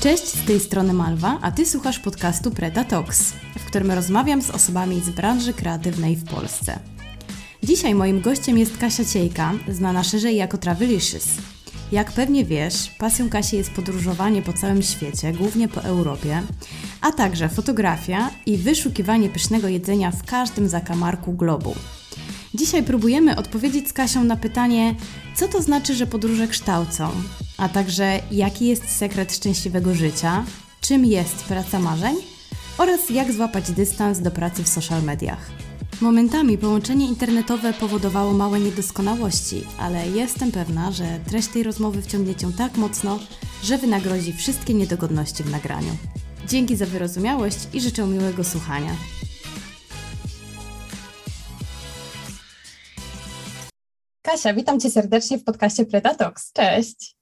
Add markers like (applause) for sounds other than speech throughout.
Cześć, z tej strony Malwa, a Ty słuchasz podcastu Preta Talks, w którym rozmawiam z osobami z branży kreatywnej w Polsce. Dzisiaj moim gościem jest Kasia Ciejka, znana szerzej jako Travelicious. Jak pewnie wiesz, pasją Kasi jest podróżowanie po całym świecie, głównie po Europie, a także fotografia i wyszukiwanie pysznego jedzenia w każdym zakamarku globu. Dzisiaj próbujemy odpowiedzieć z Kasią na pytanie, co to znaczy, że podróże kształcą, a także jaki jest sekret szczęśliwego życia, czym jest praca marzeń oraz jak złapać dystans do pracy w social mediach. Momentami połączenie internetowe powodowało małe niedoskonałości, ale jestem pewna, że treść tej rozmowy wciągnie Cię tak mocno, że wynagrodzi wszystkie niedogodności w nagraniu. Dzięki za wyrozumiałość i życzę miłego słuchania. Kasia, witam Cię serdecznie w podcaście Preta Talks. Cześć.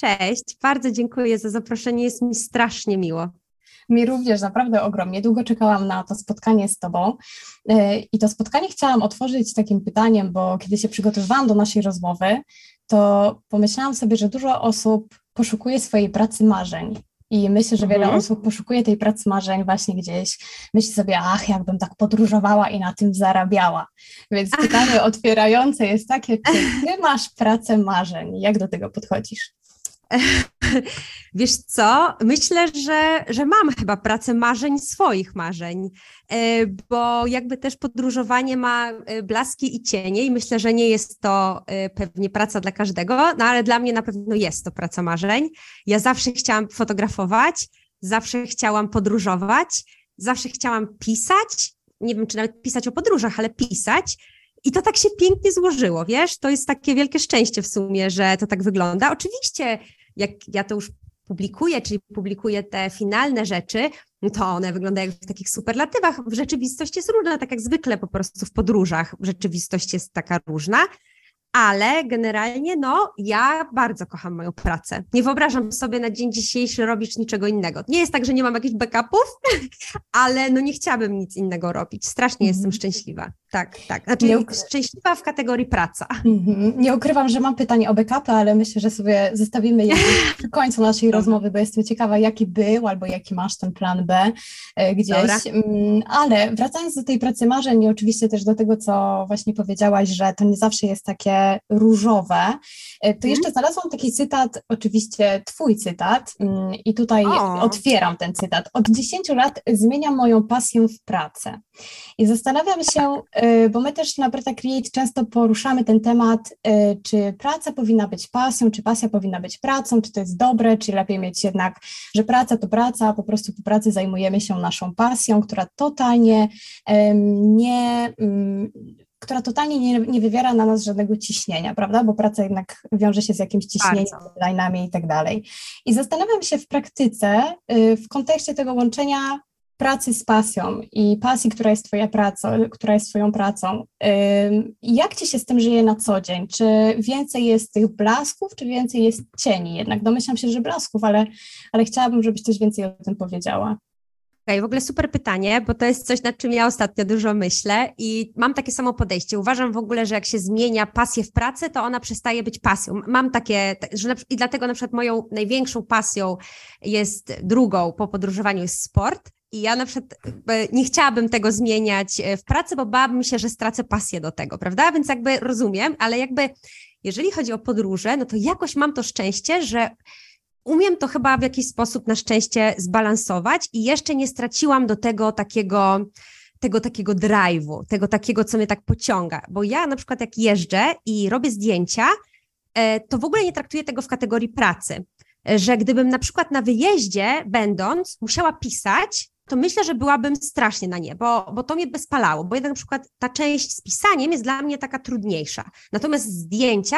Cześć, bardzo dziękuję za zaproszenie, jest mi strasznie miło. Mi również naprawdę ogromnie. Długo czekałam na to spotkanie z Tobą. E, I to spotkanie chciałam otworzyć takim pytaniem, bo kiedy się przygotowywałam do naszej rozmowy, to pomyślałam sobie, że dużo osób poszukuje swojej pracy marzeń. I myślę, że wiele mhm. osób poszukuje tej pracy marzeń właśnie gdzieś. Myśli sobie, ach, jakbym tak podróżowała i na tym zarabiała. Więc (laughs) pytanie otwierające jest takie, czy ty masz pracę marzeń? Jak do tego podchodzisz? (laughs) Wiesz co? Myślę, że, że mam chyba pracę marzeń, swoich marzeń, e, bo jakby też podróżowanie ma e, blaski i cienie i myślę, że nie jest to e, pewnie praca dla każdego, no ale dla mnie na pewno jest to praca marzeń. Ja zawsze chciałam fotografować, zawsze chciałam podróżować, zawsze chciałam pisać, nie wiem czy nawet pisać o podróżach, ale pisać. I to tak się pięknie złożyło, wiesz? To jest takie wielkie szczęście w sumie, że to tak wygląda. Oczywiście jak ja to już publikuję, czyli publikuję te finalne rzeczy, to one wyglądają w takich superlatywach. W rzeczywistości jest różna, tak jak zwykle po prostu w podróżach rzeczywistość jest taka różna ale generalnie no, ja bardzo kocham moją pracę. Nie wyobrażam sobie na dzień dzisiejszy robić niczego innego. Nie jest tak, że nie mam jakichś backupów, (laughs) ale no nie chciałabym nic innego robić. Strasznie mm. jestem szczęśliwa. Tak, tak. Znaczy nie szczęśliwa w kategorii praca. Mm-hmm. (laughs) Nie ukrywam, że mam pytanie o backupy, ale myślę, że sobie zostawimy je (laughs) przy końcu naszej rozmowy, bo jestem ciekawa, jaki był albo jaki masz ten plan B e, gdzieś. Dobra. Mm, ale wracając do tej pracy marzeń i oczywiście też do tego, co właśnie powiedziałaś, że to nie zawsze jest takie różowe, e, to mhm. jeszcze znalazłam taki cytat, oczywiście twój cytat mm, i tutaj o. otwieram ten cytat. Od 10 lat zmieniam moją pasję w pracę. I zastanawiam się, e, bo my też na Preta Create często poruszamy ten temat, e, czy praca powinna być pasją, czy pasja powinna być pracą, czy to jest dobre, czy lepiej mieć jednak, że praca to praca, a po prostu po pracy zajmujemy się naszą pasją, która totalnie nie mm, która totalnie nie, nie wywiera na nas żadnego ciśnienia, prawda? Bo praca jednak wiąże się z jakimś ciśnieniem, deadline'ami i tak dalej. I zastanawiam się w praktyce, y, w kontekście tego łączenia pracy z pasją i pasji, która jest Twoja praca, która jest Twoją pracą. Jak Ci się z tym żyje na co dzień? Czy więcej jest tych blasków, czy więcej jest cieni? Jednak domyślam się, że blasków, ale, ale chciałabym, żebyś coś więcej o tym powiedziała w ogóle super pytanie, bo to jest coś, nad czym ja ostatnio dużo myślę i mam takie samo podejście. Uważam w ogóle, że jak się zmienia pasję w pracy, to ona przestaje być pasją. Mam takie, że i dlatego na przykład moją największą pasją jest drugą po podróżowaniu jest sport. I ja na przykład nie chciałabym tego zmieniać e, w pracy, bo bałabym się, że stracę pasję do tego, prawda? Więc jakby rozumiem, ale jakby jeżeli chodzi o podróże, no to jakoś mam to szczęście, że umiem to chyba w jakiś sposób na szczęście zbalansować i jeszcze nie straciłam do tego takiego tego takiego drive'u, tego takiego, co mnie tak pociąga. Bo ja na przykład jak jeżdżę i robię zdjęcia, e, to w ogóle nie traktuję tego w kategorii pracy. Że gdybym na przykład na wyjeździe, będąc, musiała pisać, to myślę, że byłabym strasznie na nie, bo, bo to mnie bezpalało, bo jednak na przykład ta część z pisaniem jest dla mnie taka trudniejsza. Natomiast zdjęcia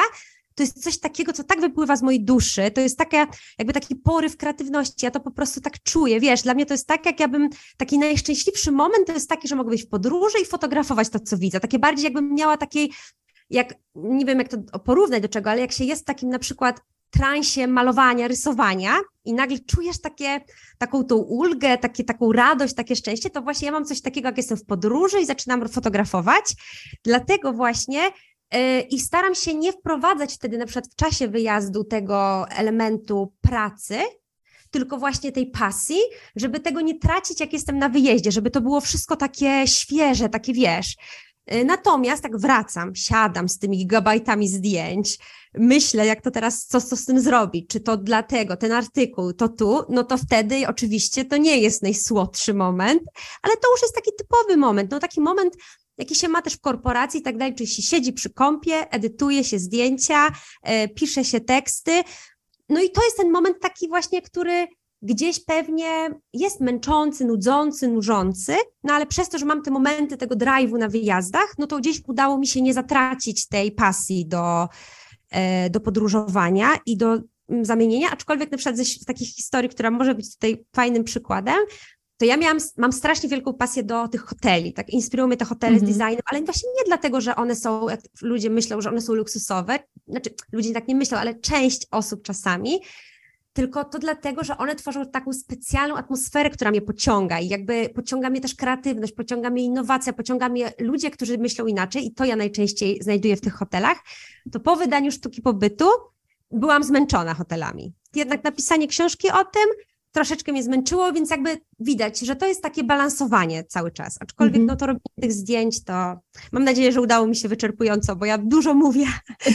to jest coś takiego, co tak wypływa z mojej duszy, to jest taka, jakby taki poryw kreatywności, ja to po prostu tak czuję, wiesz, dla mnie to jest tak, jak ja bym, taki najszczęśliwszy moment to jest taki, że mogę być w podróży i fotografować to, co widzę, takie bardziej jakbym miała takiej, jak, nie wiem jak to porównać do czego, ale jak się jest takim na przykład transie malowania, rysowania i nagle czujesz takie, taką tą ulgę, takie, taką radość, takie szczęście, to właśnie ja mam coś takiego, jak jestem w podróży i zaczynam fotografować. Dlatego właśnie I staram się nie wprowadzać wtedy, na przykład w czasie wyjazdu, tego elementu pracy, tylko właśnie tej pasji, żeby tego nie tracić, jak jestem na wyjeździe, żeby to było wszystko takie świeże, takie wiesz. Y, natomiast tak wracam, siadam z tymi gigabajtami zdjęć, myślę, jak to teraz, co, co z tym zrobić, czy to dlatego, ten artykuł, to tu, no to wtedy oczywiście to nie jest najsłodszy moment, ale to już jest taki typowy moment, no taki moment, jaki się ma też w korporacji i tak dalej, czyli się siedzi przy kąpie, edytuje się zdjęcia, e, pisze się teksty, no i to jest ten moment taki właśnie, który gdzieś pewnie jest męczący, nudzący, nużący, no ale przez to, że mam te momenty tego drive'u na wyjazdach, no to gdzieś udało mi się nie zatracić tej pasji do, e, do podróżowania i do mm, zamienienia, aczkolwiek na przykład z takich historii, która może być tutaj fajnym przykładem, to ja miałam, mam strasznie wielką pasję do tych hoteli, tak inspirują mnie te hotele mm -hmm. z mhm. designem, ale właśnie nie dlatego, że one są, jak ludzie myślą, że one są luksusowe, znaczy ludzie tak nie myślą, ale część osób czasami, tylko to dlatego, że one tworzą taką specjalną atmosferę, która mnie pociąga i jakby pociąga mnie też kreatywność, pociąga mnie innowacja, pociąga mnie ludzie, którzy myślą inaczej i to ja najczęściej znajduję w tych hotelach, to po wydaniu sztuki pobytu byłam zmęczona hotelami. Jednak napisanie książki o tym troszeczkę mnie zmęczyło, więc jakby widać, że to jest takie balansowanie cały czas. Aczkolwiek mm -hmm. no to robienie tych zdjęć to mam nadzieję, że udało mi się wyczerpująco, bo ja dużo mówię.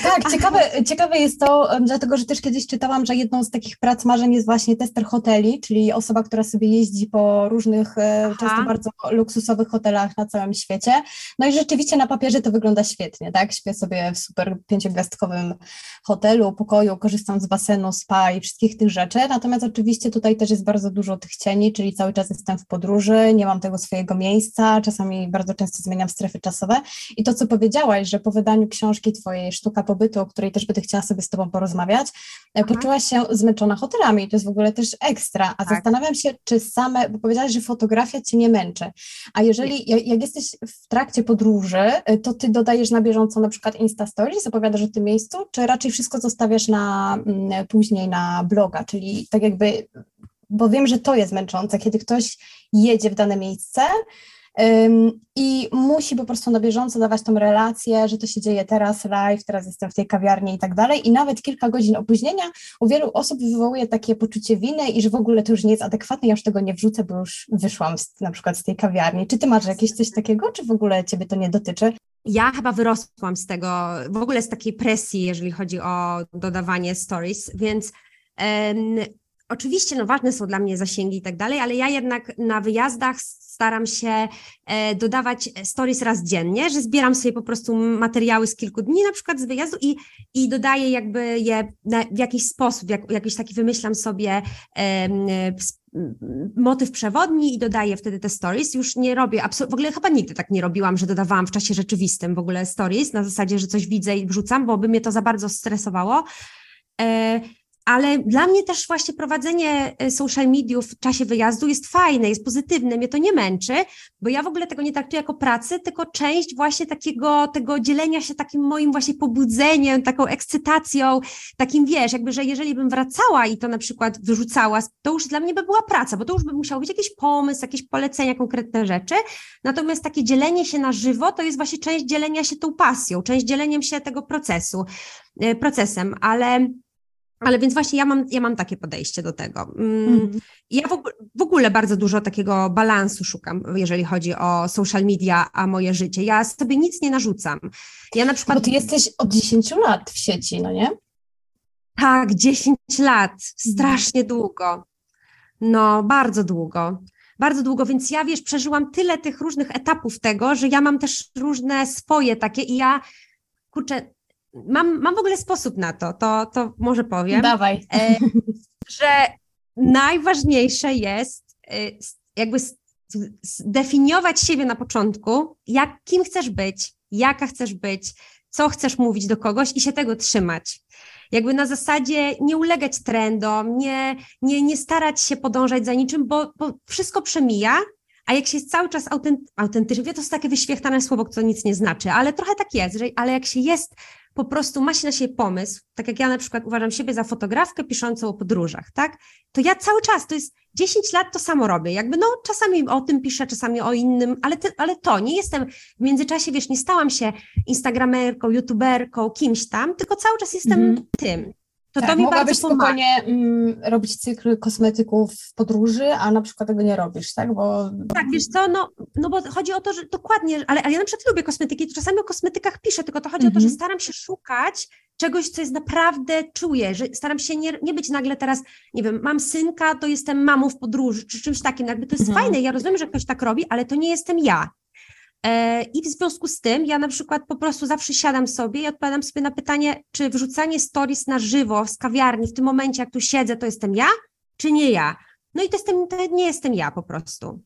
Tak, (laughs) ciekawe, ciekawe jest to, dlatego że też kiedyś czytałam, że jedną z takich prac marzeń jest właśnie tester hoteli, czyli osoba, która sobie jeździ po różnych, e, Aha. często bardzo luksusowych hotelach na całym świecie. No i rzeczywiście na papierze to wygląda świetnie, tak? Śpię sobie w super pięciogwiazdkowym hotelu, pokoju, korzystam z basenu, spa i wszystkich tych rzeczy, natomiast oczywiście tutaj też jest bardzo dużo tych cieni, czyli cały czas jestem w podróży, nie mam tego swojego miejsca, czasami bardzo często zmieniam strefy czasowe. I to, co powiedziałaś, że po wydaniu książki Twojej Sztuka Pobytu, o której też będę chciała sobie z Tobą porozmawiać, e, Aha. poczułaś się zmęczona hotelami. To jest w ogóle też ekstra. A tak. zastanawiam się, czy same, bo powiedziałaś, że fotografia Cię nie męczy. A jeżeli, jak jesteś w trakcie podróży, e, to Ty dodajesz na bieżąco na przykład Insta Stories, opowiadasz o tym miejscu, czy raczej wszystko zostawiasz na mm, później na bloga, czyli tak jakby bo wiem, że to jest męczące, kiedy ktoś jedzie w dane miejsce um, i musi po prostu na bieżąco dawać tą relację, że to się dzieje teraz live, teraz jestem w tej kawiarni i tak dalej. I nawet kilka godzin opóźnienia u wielu osób wywołuje takie poczucie winy i że w ogóle to już nie jest adekwatne, ja już tego nie wrzucę, bo już wyszłam z, na przykład z tej kawiarni. Czy ty masz jakieś coś takiego, czy w ogóle ciebie to nie dotyczy? Ja chyba wyrosłam z tego, w ogóle z takiej presji, jeżeli chodzi o dodawanie stories, więc Oczywiście, no ważne są dla mnie zasięgi i tak dalej, ale ja jednak na wyjazdach staram się e, dodawać stories raz dziennie, że zbieram sobie po prostu materiały z kilku dni, na przykład z wyjazdu i, i dodaję jakby je w jakiś sposób, jak, jakiś taki wymyślam sobie e, motyw przewodni i dodaję wtedy te stories. Już nie robię, w ogóle chyba nigdy tak nie robiłam, że dodawałam w czasie rzeczywistym w ogóle stories, na zasadzie, że coś widzę i wrzucam, bo by mnie to za bardzo stresowało. Ale dla mnie też właśnie prowadzenie e, social mediów w czasie wyjazdu jest fajne, jest pozytywne, mnie to nie męczy, bo ja w ogóle tego nie traktuję jako pracy, tylko część właśnie takiego, tego dzielenia się takim moim właśnie pobudzeniem, taką ekscytacją, takim wiesz, jakby, że jeżeli bym wracała i to na przykład wyrzucała, to już dla mnie by była praca, bo to już by musiał być jakiś pomysł, jakieś polecenia, konkretne rzeczy, natomiast takie dzielenie się na żywo to jest właśnie część dzielenia się tą pasją, część dzieleniem się tego procesu, e, procesem, ale ale więc właśnie ja mam, ja mam takie podejście do tego. Mm, ja w, w, ogóle bardzo dużo takiego balansu szukam, jeżeli chodzi o social media, a moje życie. Ja sobie nic nie narzucam. Ja na przykład. Bo ty jesteś od 10 lat w sieci, no nie? Tak, 10 lat. Strasznie długo. No, bardzo długo. Bardzo długo, więc ja wiesz, przeżyłam tyle tych różnych etapów tego, że ja mam też różne swoje takie i ja kurczę, mam, mam w ogóle sposób na to, to, to może powiem. Dawaj. E, że najważniejsze jest e, jakby zdefiniować siebie na początku, jak, kim chcesz być, jaka chcesz być, co chcesz mówić do kogoś i się tego trzymać. Jakby na zasadzie nie ulegać trendom, nie, nie, nie starać się podążać za niczym, bo, bo wszystko przemija, a jak się jest cały czas autentycznie, to jest takie wyświechtane słowo, które nic nie znaczy, ale trochę tak jest, że, ale jak się jest po prostu ma się na siebie pomysł, tak jak ja na przykład uważam siebie za fotografkę piszącą o podróżach, tak? To ja cały czas, to jest 10 lat to samo robię, jakby no czasami o tym piszę, czasami o innym, ale, ty, ale to, nie jestem w międzyczasie, wiesz, nie stałam się instagramerką, youtuberką, kimś tam, tylko cały czas jestem -hmm. tym. To tak, to mi mogłabyś spokojnie mm, robić cykl kosmetyków w podróży, a na przykład tego nie robisz, tak? Bo... Tak, wiesz co, no, no bo chodzi o to, że dokładnie, ale, ale ja na przykład lubię kosmetyki, to czasami o kosmetykach piszę, tylko to chodzi o to, że Mhm. staram się szukać czegoś, co jest naprawdę czuję, że staram się nie, nie być nagle teraz, nie wiem, mam synka, to jestem mamą w podróży, czy czymś takim, jakby to jest Mhm. fajne, ja rozumiem, że ktoś tak robi, ale to nie jestem ja. E, I w związku z tym ja na przykład po prostu zawsze siadam sobie i odpowiadam sobie na pytanie, czy wrzucanie stories na żywo z kawiarni w tym momencie, jak tu siedzę, to jestem ja, czy nie ja? No i to, jestem, to nie jestem ja po prostu.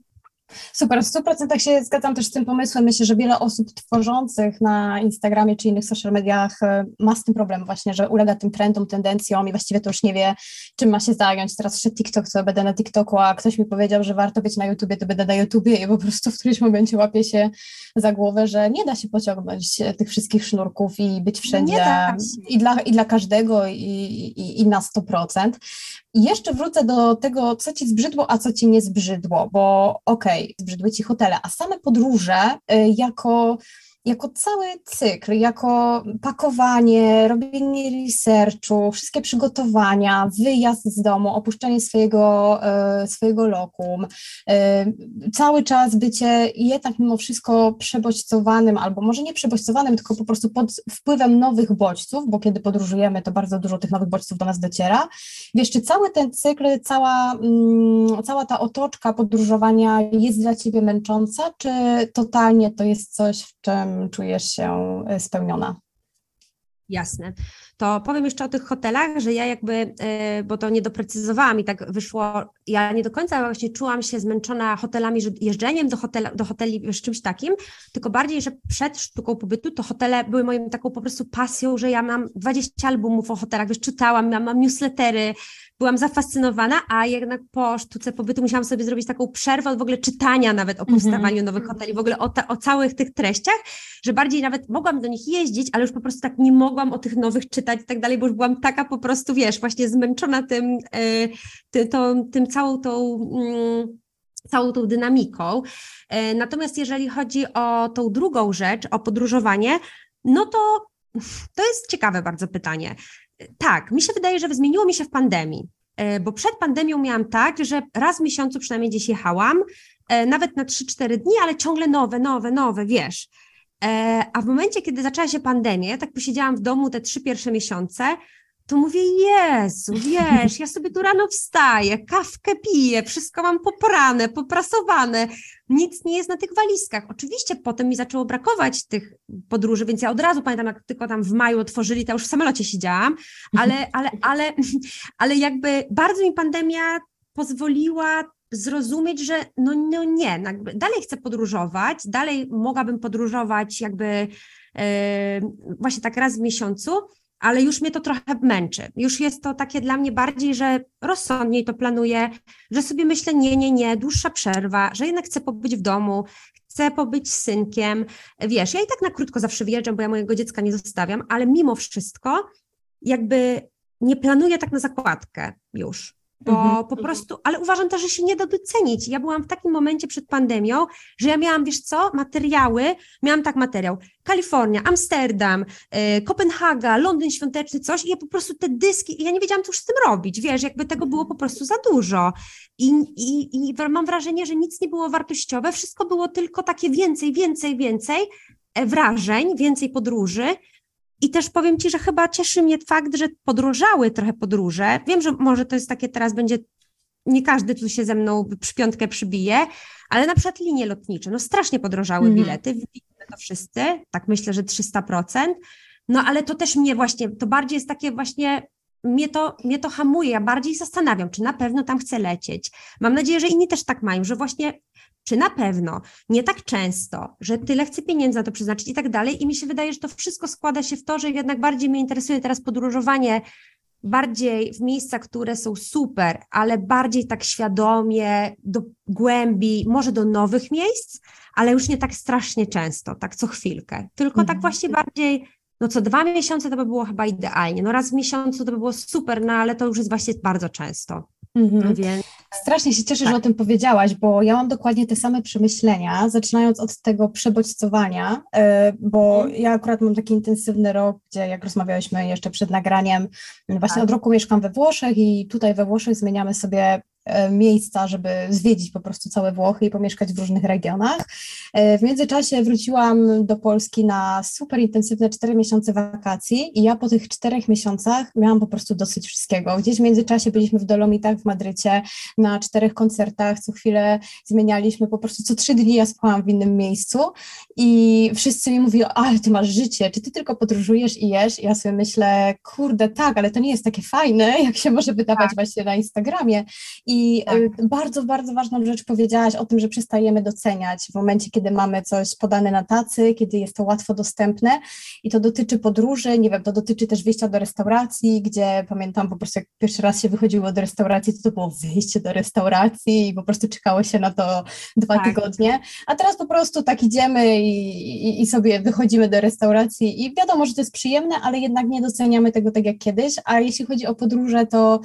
Super, w 100% się zgadzam też z tym pomysłem. Myślę, że wiele osób tworzących na Instagramie czy innych social mediach e, ma z tym problem właśnie, że ulega tym trendom, tendencjom i właściwie to już nie wie, czym ma się zająć. Teraz wszedł TikTok, to będę na TikToku, a ktoś mi powiedział, że warto być na YouTubie, to będę na YouTubie i po prostu w którymś momencie łapie się za głowę, że nie da się pociągnąć e, tych wszystkich sznurków i być wszędzie i dla, i dla każdego i, i, i na 100%. I jeszcze wrócę do tego, co ci zbrzydło, a co ci nie zbrzydło, bo okej, zbrzydły ci hotele, a same podróże y, jako, jako cały cykl, jako pakowanie, robienie researchu, wszystkie przygotowania, wyjazd z domu, opuszczenie swojego, y, swojego lokum, y, cały czas bycie jednak mimo wszystko przebodźcowanym, albo może nie przebodźcowanym, tylko po prostu pod wpływem nowych bodźców, bo kiedy podróżujemy, to bardzo dużo tych nowych bodźców do nas dociera. Wiesz, czy cały ten cykl, cała, mm, cała ta otoczka podróżowania jest dla Ciebie męcząca, czy totalnie to jest coś, w czym czujesz się y, spełniona? Jasne. To powiem jeszcze o tych hotelach, że ja jakby, e, bo to nie doprecyzowałam i tak wyszło, ja nie do końca właśnie czułam się zmęczona hotelami, że jeżdżeniem do, hotela, do hoteli wiesz, czymś takim, tylko bardziej, że przed sztuką pobytu to hotele były moją taką po prostu pasją, że ja mam 20 albumów o hotelach, wiesz, czytałam, mam, mam newslettery, byłam zafascynowana, a jednak po sztuce pobytu musiałam sobie zrobić taką przerwę od w ogóle czytania nawet o Mhm. powstawaniu nowych hoteli, w ogóle o, ta, o całych tych treściach, że bardziej nawet mogłam do nich jeździć, ale już po prostu tak nie mogłam o tych nowych czytać i tak dalej, bo już byłam taka po prostu, wiesz, właśnie zmęczona tym, e, ty, tą, tym całą tą... Mm, całą tą dynamiką. E, Natomiast jeżeli chodzi o tą drugą rzecz, o podróżowanie, no to to jest ciekawe bardzo pytanie. Tak, mi się wydaje, że zmieniło mi się w pandemii, e, bo przed pandemią miałam tak, że raz w miesiącu przynajmniej gdzieś jechałam, nawet na 3-4 dni, ale ciągle nowe, nowe, nowe, wiesz. E, A w momencie, kiedy zaczęła się pandemia, ja tak posiedziałam w domu te trzy pierwsze miesiące, to mówię, Jezu, wiesz, ja sobie tu rano wstaję, kawkę piję, wszystko mam poprane, poprasowane, nic nie jest na tych walizkach. Oczywiście potem mi zaczęło brakować tych podróży, więc ja od razu pamiętam, jak tylko tam w maju otworzyli, to już w samolocie siedziałam, ale, ale, ale, (laughs) ale jakby bardzo mi pandemia pozwoliła zrozumieć, że no, no nie, jakby dalej chcę podróżować, dalej mogłabym podróżować jakby e, właśnie tak raz w miesiącu, ale już mnie to trochę męczy. Już jest to takie dla mnie bardziej, że rozsądniej to planuję, że sobie myślę, nie, nie, nie, dłuższa przerwa, że jednak chcę pobyć w domu, chcę pobyć z synkiem. Wiesz, ja i tak na krótko zawsze wyjeżdżam, bo ja mojego dziecka nie zostawiam, ale mimo wszystko jakby nie planuję tak na zakładkę już. Bo Mhm. po prostu, ale uważam też, że się nie da docenić. Ja byłam w takim momencie przed pandemią, że ja miałam, wiesz co, materiały, miałam tak materiał, Kalifornia, Amsterdam, y, Kopenhaga, Londyn świąteczny, coś i ja po prostu te dyski, ja nie wiedziałam, co już z tym robić, wiesz, jakby tego było po prostu za dużo. I, i, i mam wrażenie, że nic nie było wartościowe, wszystko było tylko takie więcej, więcej, więcej e, wrażeń, więcej podróży. I też powiem Ci, że chyba cieszy mnie fakt, że podrożały trochę podróże. Wiem, że może to jest takie teraz będzie, nie każdy tu się ze mną przy piątkę przybije, ale na przykład linie lotnicze, no strasznie podrożały Mhm. bilety, widzimy to wszyscy, tak myślę, że 300%. No ale to też mnie właśnie, to bardziej jest takie właśnie, mnie to, mnie to hamuje, ja bardziej zastanawiam, czy na pewno tam chcę lecieć. Mam nadzieję, że inni też tak mają, że właśnie czy na pewno, nie tak często, że tyle chcę pieniędzy na to przeznaczyć i tak dalej. I mi się wydaje, że to wszystko składa się w to, że jednak bardziej mnie interesuje teraz podróżowanie bardziej w miejsca, które są super, ale bardziej tak świadomie, do głębi, może do nowych miejsc, ale już nie tak strasznie często, tak co chwilkę. Tylko tak Mhm. właśnie bardziej, no co dwa miesiące to by było chyba idealnie. No raz w miesiącu to by było super, no ale to już jest właśnie bardzo często. Mhm. Więc Strasznie się cieszę, tak. że o tym powiedziałaś, bo ja mam dokładnie te same przemyślenia, zaczynając od tego przebodźcowania, e, bo mhm. ja akurat mam taki intensywny rok, gdzie jak rozmawiałyśmy jeszcze przed nagraniem, właśnie tak. od roku mieszkam we Włoszech i tutaj we Włoszech zmieniamy sobie miejsca, żeby zwiedzić po prostu całe Włochy i pomieszkać w różnych regionach. E, w międzyczasie wróciłam do Polski na super intensywne cztery miesiące wakacji i ja po tych czterech miesiącach miałam po prostu dosyć wszystkiego. Gdzieś w międzyczasie byliśmy w Dolomitach w Madrycie na czterech koncertach, co chwilę zmienialiśmy, po prostu co trzy dni ja spałam w innym miejscu i wszyscy mi mówią, ale ty masz życie, czy ty tylko podróżujesz i jesz? I ja sobie myślę, kurde, tak, ale to nie jest takie fajne, (laughs) jak się może wydawać tak. właśnie na Instagramie. I tak. Y, bardzo, bardzo ważną rzecz powiedziałaś o tym, że przestajemy doceniać w momencie, kiedy mamy coś podane na tacy, kiedy jest to łatwo dostępne. I to dotyczy podróży, nie wiem, to dotyczy też wyjścia do restauracji, gdzie pamiętam po prostu jak pierwszy raz się wychodziło do restauracji, to to było wyjście do restauracji i po prostu czekało się na to dwa tak. tygodnie, a teraz po prostu tak idziemy i, i, i sobie wychodzimy do restauracji. I wiadomo, że to jest przyjemne, ale jednak nie doceniamy tego tak jak kiedyś, a jeśli chodzi o podróże, to,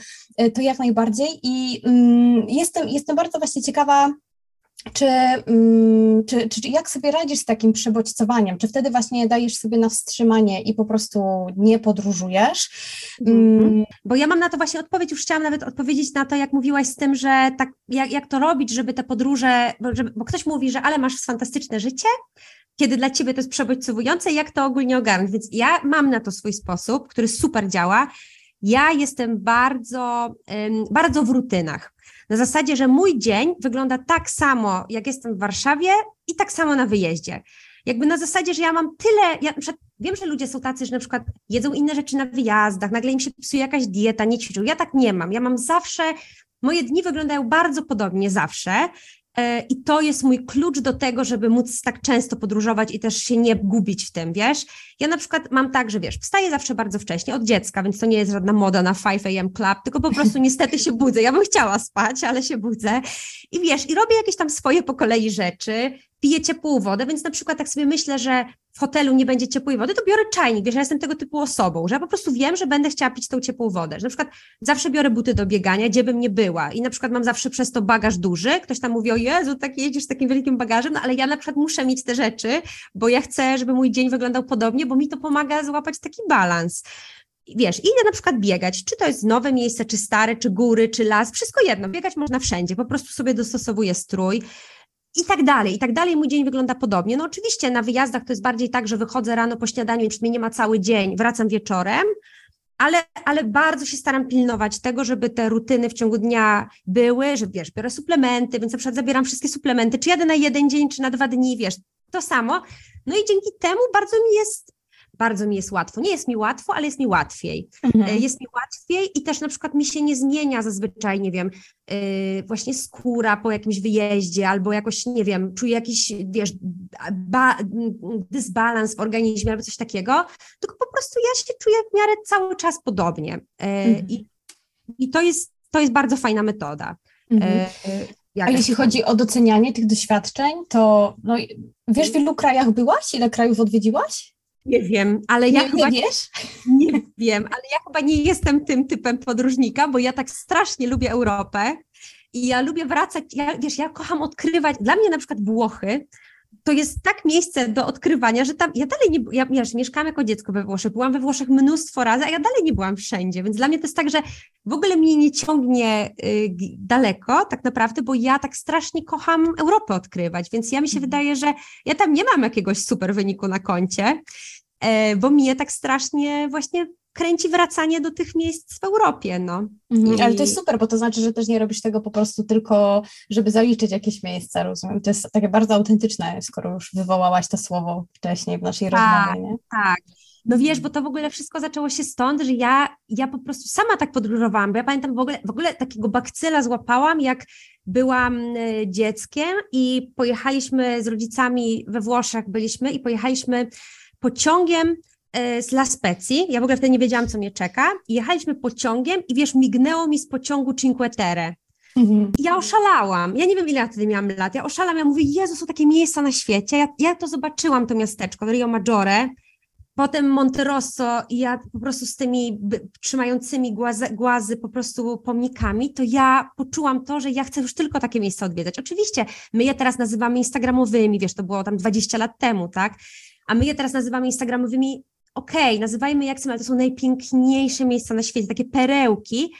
to jak najbardziej. I Mm, jestem, jestem bardzo właśnie ciekawa, czy, mm, czy, czy, jak sobie radzisz z takim przebodźcowaniem? Czy wtedy właśnie dajesz sobie na wstrzymanie i po prostu nie podróżujesz? Mm. Bo ja mam na to właśnie odpowiedź, już chciałam nawet odpowiedzieć na to, jak mówiłaś z tym, że tak, jak, jak to robić, żeby te podróże, bo, żeby, bo ktoś mówi, że ale masz fantastyczne życie, kiedy dla ciebie to jest przebodźcowujące, jak to ogólnie ogarnąć. Więc ja mam na to swój sposób, który super działa. Ja jestem bardzo, bardzo w rutynach. Na zasadzie, że mój dzień wygląda tak samo, jak jestem w Warszawie i tak samo na wyjeździe. Jakby na zasadzie, że ja mam tyle, ja wiem, że ludzie są tacy, że na przykład jedzą inne rzeczy na wyjazdach, nagle im się psuje jakaś dieta, nie ćwiczą. Ja tak nie mam. Ja mam zawsze, moje dni wyglądają bardzo podobnie zawsze I to jest mój klucz do tego, żeby móc tak często podróżować i też się nie gubić w tym, wiesz? Ja na przykład mam tak, że wiesz, wstaję zawsze bardzo wcześnie, od dziecka, więc to nie jest żadna moda na 5 am club, tylko po prostu niestety się budzę. Ja bym chciała spać, ale się budzę. I wiesz, i robię jakieś tam swoje po kolei rzeczy, piję ciepłą wodę, więc na przykład tak sobie myślę, że w hotelu nie będzie ciepłej wody, to biorę czajnik, wiesz, ja jestem tego typu osobą, że ja po prostu wiem, że będę chciała pić tą ciepłą wodę, że na przykład zawsze biorę buty do biegania, gdzie bym nie była i na przykład mam zawsze przez to bagaż duży, ktoś tam mówi, o Jezu, tak jedziesz z takim wielkim bagażem, no ale ja na przykład muszę mieć te rzeczy, bo ja chcę, żeby mój dzień wyglądał podobnie, bo mi to pomaga złapać taki balans. Wiesz, idę na przykład biegać, czy to jest nowe miejsce, czy stare, czy góry, czy las, wszystko jedno, biegać można wszędzie, po prostu sobie dostosowuję strój, i tak dalej, i tak dalej. Mój dzień wygląda podobnie. No oczywiście na wyjazdach to jest bardziej tak, że wychodzę rano po śniadaniu i mnie nie ma cały dzień, wracam wieczorem, ale, ale bardzo się staram pilnować tego, żeby te rutyny w ciągu dnia były, że wiesz, biorę suplementy, więc na przykład zabieram wszystkie suplementy, czy jadę na jeden dzień, czy na dwa dni, wiesz, to samo. No i dzięki temu bardzo mi jest bardzo mi jest łatwo. Nie jest mi łatwo, ale jest mi łatwiej. Mhm. E, jest mi łatwiej i też na przykład mi się nie zmienia zazwyczaj, nie wiem, yy, właśnie skóra po jakimś wyjeździe albo jakoś, nie wiem, czuję jakiś, wiesz, ba, dysbalans w organizmie albo coś takiego, tylko po prostu ja się czuję w miarę cały czas podobnie. Yy, mhm. I, I to jest, to jest bardzo fajna metoda. Mhm. Yy, A jeśli chodzi o docenianie tych doświadczeń, to no, wiesz, w ilu krajach byłaś? Ile krajów odwiedziłaś? Nie wiem, ale ja nie, chyba nie wiesz? Nie wiem, ale ja chyba nie jestem tym typem podróżnika, bo ja tak strasznie lubię Europę i ja lubię wracać, ja, wiesz, ja kocham odkrywać, dla mnie na przykład Włochy to jest tak miejsce do odkrywania, że tam, ja dalej nie, ja wiesz, mieszkałam jako dziecko we Włoszech, byłam we Włoszech mnóstwo razy, a ja dalej nie byłam wszędzie, więc dla mnie to jest tak, że w ogóle mnie nie ciągnie y, daleko tak naprawdę, bo ja tak strasznie kocham Europę odkrywać, więc ja mi się mhm. wydaje, że ja tam nie mam jakiegoś super wyniku na koncie, bo mnie tak strasznie właśnie kręci wracanie do tych miejsc w Europie, no. Mhm, I... Ale to jest super, bo to znaczy, że też nie robisz tego po prostu tylko, żeby zaliczyć jakieś miejsca, rozumiem. To jest takie bardzo autentyczne, skoro już wywołałaś to słowo wcześniej w naszej tak, rozmowie, nie? Tak, no wiesz, bo to w ogóle wszystko zaczęło się stąd, że ja, ja po prostu sama tak podróżowałam, bo ja pamiętam w ogóle, w ogóle takiego bakcyla złapałam, jak byłam e, dzieckiem i pojechaliśmy z rodzicami we Włoszech, byliśmy i pojechaliśmy pociągiem e, z La Spezii. Ja w ogóle wtedy nie wiedziałam, co mnie czeka. Jechaliśmy pociągiem i wiesz, mignęło mi z pociągu Cinque Terre. Mhm. Ja oszalałam. Ja nie wiem, ile ja wtedy miałam lat. Ja oszalałam, ja mówię, Jezu, są takie miejsca na świecie. Ja, ja to zobaczyłam, to miasteczko, Rio Maggiore. Potem Monterosso i ja po prostu z tymi trzymającymi głazy, głazy po prostu pomnikami, to ja poczułam to, że ja chcę już tylko takie miejsca odwiedzać. Oczywiście my je teraz nazywamy instagramowymi, wiesz, to było tam 20 lat temu, tak? A my je teraz nazywamy instagramowymi, okej, okay, nazywajmy jak chcemy, ale to są najpiękniejsze miejsca na świecie, takie perełki.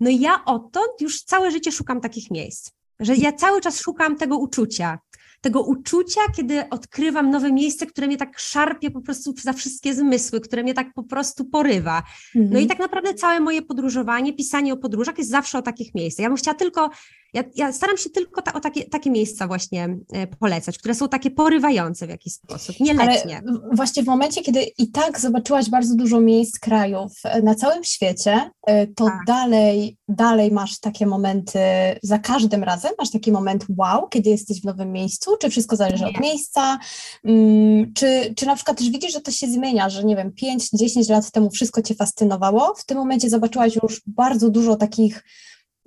No i ja odtąd już całe życie szukam takich miejsc, że ja cały czas szukam tego uczucia, tego uczucia, kiedy odkrywam nowe miejsce, które mnie tak szarpie po prostu za wszystkie zmysły, które mnie tak po prostu porywa. No i mhm. tak naprawdę całe moje podróżowanie, pisanie o podróżach jest zawsze o takich miejscach. Ja bym chciała tylko ja, ja staram się tylko ta, o takie, takie miejsca właśnie e, polecać, które są takie porywające w jakiś sposób, nieletnie. Ale właśnie w momencie, kiedy i tak zobaczyłaś bardzo dużo miejsc, krajów e, na całym świecie, e, to tak. dalej, dalej masz takie momenty, za każdym razem masz taki moment wow, kiedy jesteś w nowym miejscu, czy wszystko zależy od miejsca, mm, czy, czy na przykład też widzisz, że to się zmienia, że nie wiem, 5-10 lat temu wszystko Cię fascynowało, w tym momencie zobaczyłaś już bardzo dużo takich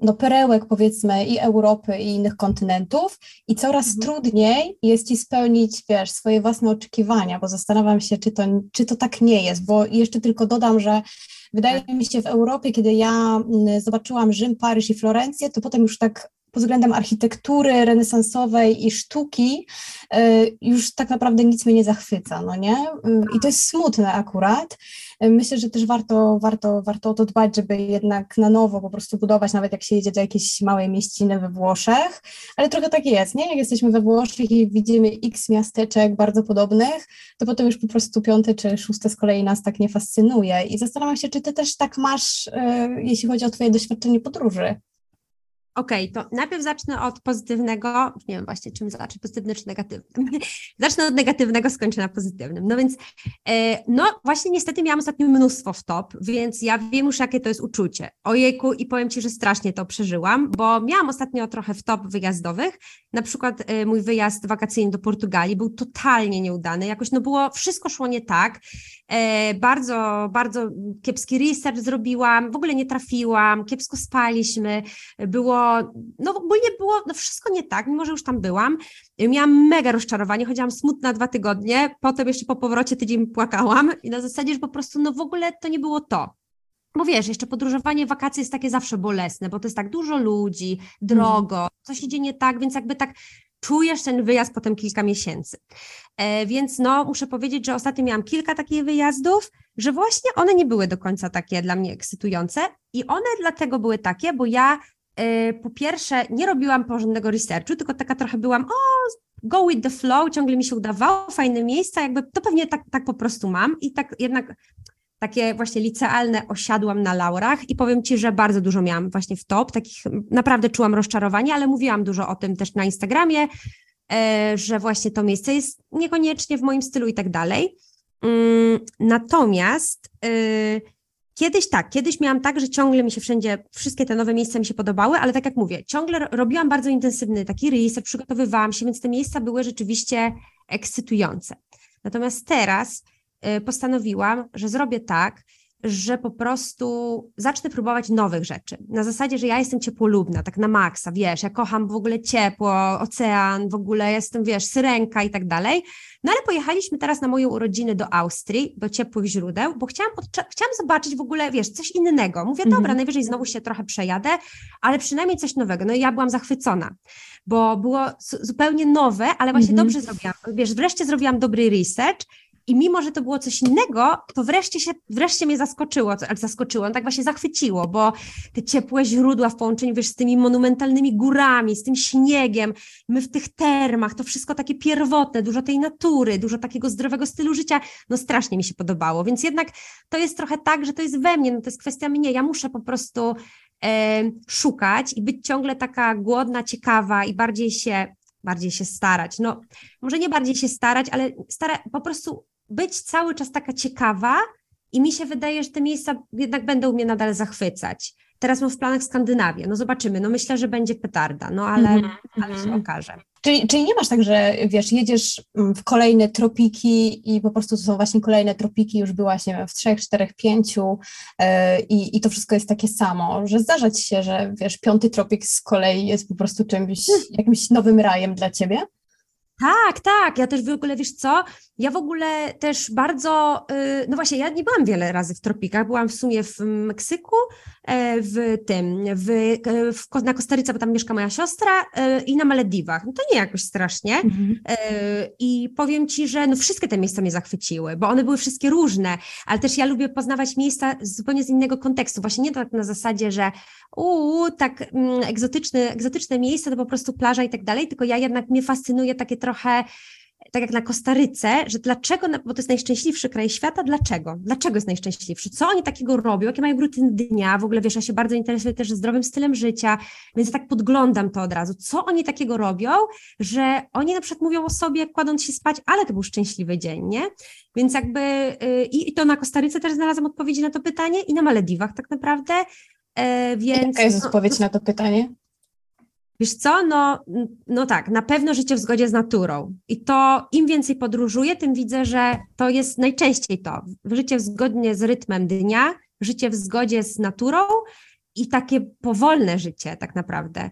no, perełek powiedzmy i Europy i innych kontynentów i coraz mhm. trudniej jest ci spełnić, wiesz, swoje własne oczekiwania, bo zastanawiam się, czy to, czy to tak nie jest, bo jeszcze tylko dodam, że wydaje tak. mi się w Europie, kiedy ja mm, zobaczyłam Rzym, Paryż i Florencję, to potem już tak pod względem architektury renesansowej i sztuki y, już tak naprawdę nic mnie nie zachwyca, no nie? Y, I to jest smutne akurat. Y, myślę, że też warto, warto, warto o to dbać, żeby jednak na nowo po prostu budować, nawet jak się jedzie do jakiejś małej mieściny we Włoszech, ale trochę tak jest, nie? Jak jesteśmy we Włoszech i widzimy x miasteczek bardzo podobnych, to potem już po prostu piąte czy szóste z kolei nas tak nie fascynuje i zastanawiam się, czy ty też tak masz, jeśli chodzi o twoje doświadczenie podróży. Okej, okay, to najpierw zacznę od pozytywnego, nie wiem właśnie czym zacząć, pozytywny czy negatywny. (laughs) zacznę od negatywnego, skończę na pozytywnym. No więc, e, no właśnie niestety miałam ostatnio mnóstwo w top, więc ja wiem już jakie to jest uczucie. Ojejku i powiem Ci, że strasznie to przeżyłam, bo miałam ostatnio trochę w top wyjazdowych, na przykład e, mój wyjazd wakacyjny do Portugalii był totalnie nieudany, jakoś no było, wszystko szło nie tak, e, bardzo, bardzo kiepski research zrobiłam, w ogóle nie trafiłam, kiepsko spaliśmy, było no ogólnie było no wszystko nie tak, mimo że już tam byłam. Miałam mega rozczarowanie, chodziłam smutna dwa tygodnie, potem jeszcze po powrocie tydzień płakałam i na zasadzie, że po prostu no w ogóle to nie było to. Bo wiesz, jeszcze podróżowanie wakacje jest takie zawsze bolesne, bo to jest tak dużo ludzi, drogo, mm. coś idzie nie tak, więc jakby tak czujesz ten wyjazd potem kilka miesięcy. E, więc no, muszę powiedzieć, że ostatnio miałam kilka takich wyjazdów, że właśnie one nie były do końca takie dla mnie ekscytujące i one dlatego były takie, bo ja po pierwsze nie robiłam porządnego researchu, tylko taka trochę byłam, o, go with the flow, ciągle mi się udawało, fajne miejsca, jakby to pewnie tak, tak po prostu mam i tak jednak takie właśnie licealne osiadłam na laurach i powiem Ci, że bardzo dużo miałam właśnie w top, takich naprawdę czułam rozczarowanie, ale mówiłam dużo o tym też na Instagramie, e, że właśnie to miejsce jest niekoniecznie w moim stylu i tak dalej. Mm, natomiast y, Kiedyś tak, kiedyś miałam tak, że ciągle mi się wszędzie, wszystkie te nowe miejsca mi się podobały, ale tak jak mówię, ciągle robiłam bardzo intensywny taki research, przygotowywałam się, więc te miejsca były rzeczywiście ekscytujące. Natomiast teraz y, postanowiłam, że zrobię tak, że po prostu zacznę próbować nowych rzeczy. Na zasadzie, że ja jestem ciepłolubna, tak na maksa, wiesz, ja kocham w ogóle ciepło, ocean, w ogóle jestem, wiesz, syrenka i tak dalej. No ale pojechaliśmy teraz na moje urodziny do Austrii, do ciepłych źródeł, bo chciałam, chciałam zobaczyć w ogóle, wiesz, coś innego. Mówię, mhm. dobra, najwyżej znowu się trochę przejadę, ale przynajmniej coś nowego. No i ja byłam zachwycona, bo było zupełnie nowe, ale właśnie mhm. dobrze zrobiłam. Wiesz, wreszcie zrobiłam dobry research i mimo, że to było coś innego, to wreszcie się, wreszcie mnie zaskoczyło, ale zaskoczyło, tak właśnie zachwyciło, bo te ciepłe źródła w połączeniu, wiesz, z tymi monumentalnymi górami, z tym śniegiem, my w tych termach, to wszystko takie pierwotne, dużo tej natury, dużo takiego zdrowego stylu życia, no strasznie mi się podobało, więc jednak to jest trochę tak, że to jest we mnie, no to jest kwestia mnie, ja muszę po prostu e, szukać i być ciągle taka głodna, ciekawa i bardziej się bardziej się starać. No, może nie bardziej się starać, ale stara, po prostu być cały czas taka ciekawa i mi się wydaje, że te miejsca jednak będą mnie nadal zachwycać. Teraz mam w planach Skandynawię, no zobaczymy, no myślę, że będzie petarda, no ale, mm -hmm. ale się mhm. okaże. Czyli, czyli nie masz tak, że wiesz, jedziesz mm, w kolejne tropiki i po prostu to są właśnie kolejne tropiki, już byłaś nie wiem, w trzech, czterech, pięciu yy, i, i to wszystko jest takie samo, że zdarza ci się, że wiesz, piąty tropik z kolei jest po prostu czymś, jakimś nowym rajem dla ciebie? Tak, tak. Ja też w ogóle, wiesz co, ja w ogóle też bardzo, y, no właśnie, ja nie byłam wiele razy w tropikach. Byłam w sumie w Meksyku, w tym, w, e, w, na Kostaryce, bo tam mieszka moja siostra e, i na Malediwach. No to nie jakoś strasznie. Mhm. I powiem Ci, że no wszystkie te miejsca mnie zachwyciły, bo one były wszystkie różne, ale też ja lubię poznawać miejsca zupełnie z innego kontekstu. Właśnie nie tak na zasadzie, że uuu, tak mm, egzotyczne, egzotyczne miejsce, to po prostu plaża i tak dalej, tylko ja jednak mnie fascynuje takie trochę tak jak na Kostaryce, że dlaczego, bo to jest najszczęśliwszy kraj świata, dlaczego? Dlaczego jest najszczęśliwszy? Co oni takiego robią? Jakie mają rutyny dnia? W ogóle wiesz, ja się bardzo interesuję też zdrowym stylem życia, więc tak podglądam to od razu. Co oni takiego robią, że oni na przykład mówią o sobie, kładąc się spać, ale to był szczęśliwy dzień, nie? Więc jakby yy, i to na Kostaryce też znalazłam odpowiedzi na to pytanie i na Malediwach tak naprawdę, yy, więc... Jaka jest no, odpowiedź na to pytanie? Wiesz co, no, no tak, na pewno życie w zgodzie z naturą. I to im więcej podróżuję, tym widzę, że to jest najczęściej to. Życie zgodnie z rytmem dnia, życie w zgodzie z naturą i takie powolne życie tak naprawdę.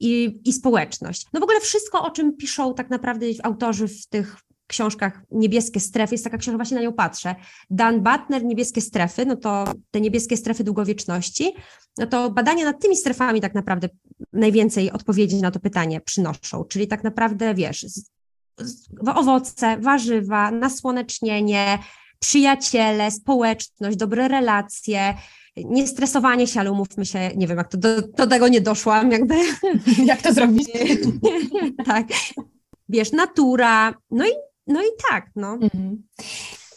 I, i społeczność. No w ogóle wszystko, o czym piszą tak naprawdę autorzy w tych książkach Niebieskie Strefy, jest taka książka, właśnie na nią patrzę. Dan Butner, Niebieskie Strefy, no to te niebieskie strefy długowieczności, no to badania nad tymi strefami tak naprawdę najwięcej odpowiedzi na to pytanie przynoszą, czyli tak naprawdę, wiesz, z, z, owoce, warzywa, nasłonecznienie, przyjaciele, społeczność, dobre relacje, nie stresowanie się, ale umówmy się, nie wiem, jak to do, do tego nie doszłam, jakby. (laughs) Jak to zrobić? (laughs) tak. Wiesz, natura, no i no i tak, no. Mhm.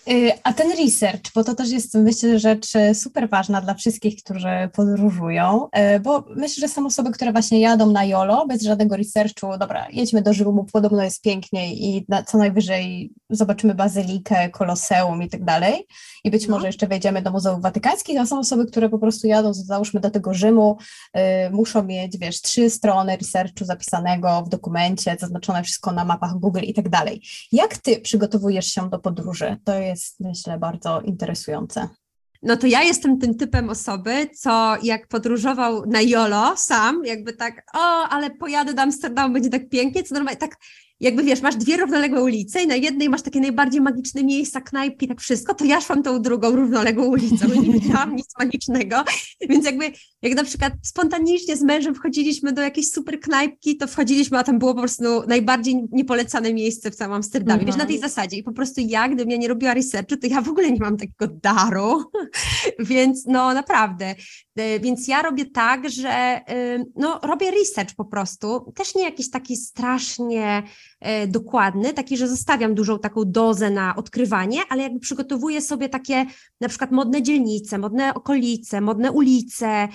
Y, a ten research, bo to też jest myślę rzecz y, super ważna dla wszystkich, którzy podróżują, y, bo myślę, że są osoby, które właśnie jadą na YOLO bez żadnego researchu, dobra, jedźmy do Rzymu, podobno jest piękniej i na, co najwyżej zobaczymy bazylikę, koloseum i tak dalej i być no. może jeszcze wejdziemy do Muzeów Watykańskich, a są osoby, które po prostu jadą, załóżmy do tego Rzymu, muszą mieć, wiesz, trzy strony researchu zapisanego w dokumencie, zaznaczone wszystko na mapach Google i tak dalej. Jak ty przygotowujesz się do podróży? To jest jest, myślę, bardzo interesujące. No to ja jestem tym typem osoby, co jak podróżował na Jolo sam, jakby tak, o, ale pojadę do Amsterdamu, będzie tak pięknie, co normalnie tak jakby wiesz, masz dwie równoległe ulice i na jednej masz takie najbardziej magiczne miejsca, knajpki, tak wszystko, to ja szłam tą drugą równoległą ulicą i nie widziałam (laughs) nic magicznego, więc jakby jak na przykład spontanicznie z mężem wchodziliśmy do jakiejś super knajpki, to wchodziliśmy, a tam było po prostu najbardziej niepolecane miejsce w całym Amsterdamie, mhm. wiesz, na tej mhm. zasadzie i po prostu ja, gdybym ja nie robiła researchu, to ja w ogóle nie mam takiego daru, (laughs) więc no naprawdę, więc ja robię tak, że no robię research po prostu, też nie jakiś taki strasznie E, dokładny, taki, że zostawiam dużą taką dozę na odkrywanie, ale jakby przygotowuję sobie takie na przykład modne dzielnice, modne okolice, modne ulice,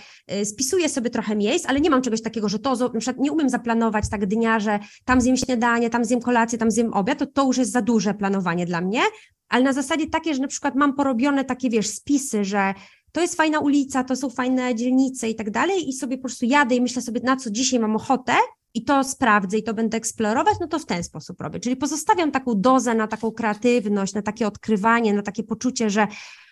spisuję sobie trochę miejsc, ale nie mam czegoś takiego, że to, na przykład nie umiem zaplanować tak dnia, że tam zjem śniadanie, tam zjem kolację, tam zjem obiad, to to już jest za duże planowanie dla mnie, ale na zasadzie takie, że na przykład mam porobione takie, wiesz, spisy, że to jest fajna ulica, to są fajne dzielnice i tak dalej i sobie po prostu jadę i myślę sobie, na co dzisiaj mam ochotę i to sprawdzę i to będę eksplorować, no to w ten sposób robię. Czyli pozostawiam taką dozę na taką kreatywność, na takie odkrywanie, na takie poczucie, że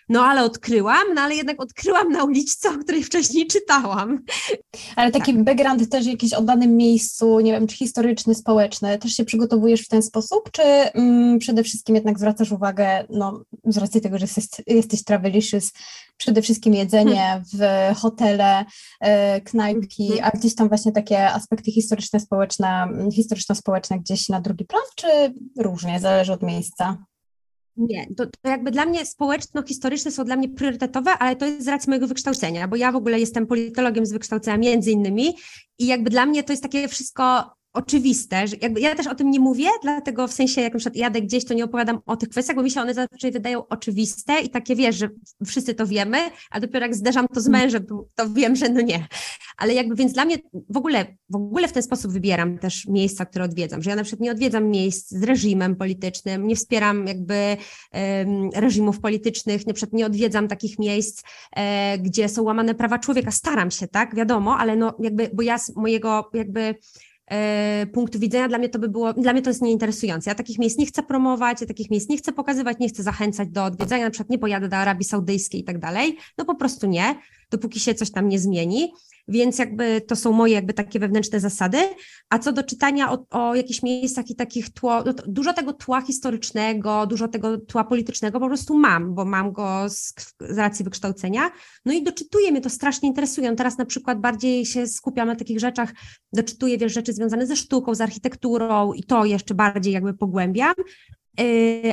no ale odkryłam, no ale jednak odkryłam na uliczce, o której wcześniej czytałam. Ale taki tak. background też jakiś o danym miejscu, nie wiem, czy historyczny, społeczny, też się przygotowujesz w ten sposób, czy mm, przede wszystkim jednak zwracasz uwagę, no z racji tego, że jesteś, jesteś travelicious, przede wszystkim jedzenie hmm. w hotele, e, knajpki, hmm. a gdzieś tam właśnie takie aspekty historyczne, społeczne, historyczno-społeczne gdzieś na drugi plan, czy różnie, zależy od miejsca? Nie, to, to, jakby dla mnie społeczno-historyczne są dla mnie priorytetowe, ale to jest z racji mojego wykształcenia, bo ja w ogóle jestem politologiem z wykształcenia między innymi i jakby dla mnie to jest takie wszystko oczywiste, że jakby ja też o tym nie mówię, dlatego w sensie jak na przykład jadę gdzieś, to nie opowiadam o tych kwestiach, bo mi się one zazwyczaj wydają oczywiste i takie wiesz, że wszyscy to wiemy, a dopiero jak zderzam to z mm. mężem, to wiem, że no nie. Ale jakby więc dla mnie w ogóle, w ogóle w ten sposób wybieram też miejsca, które odwiedzam, że ja na przykład nie odwiedzam miejsc z reżimem politycznym, nie wspieram jakby um, reżimów politycznych, na przykład nie odwiedzam takich miejsc, e, gdzie są łamane prawa człowieka, staram się, tak, wiadomo, ale no jakby, bo ja z mojego jakby punktu widzenia, dla mnie to by było, dla mnie to jest nieinteresujące. Ja takich miejsc nie chcę promować, ja takich miejsc nie chcę pokazywać, nie chcę zachęcać do odwiedzania, na przykład nie pojadę do Arabii Saudyjskiej i tak dalej, no po prostu nie, dopóki się coś tam nie zmieni. Więc jakby to są moje jakby takie wewnętrzne zasady, a co do czytania o, o jakichś miejscach i takich tło, no dużo tego tła historycznego, dużo tego tła politycznego po prostu mam, bo mam go z, z racji wykształcenia, no i doczytuję, mnie to strasznie interesuje, teraz na przykład bardziej się skupiam na takich rzeczach, doczytuję, wiesz, rzeczy związane ze sztuką, z architekturą i to jeszcze bardziej jakby pogłębiam,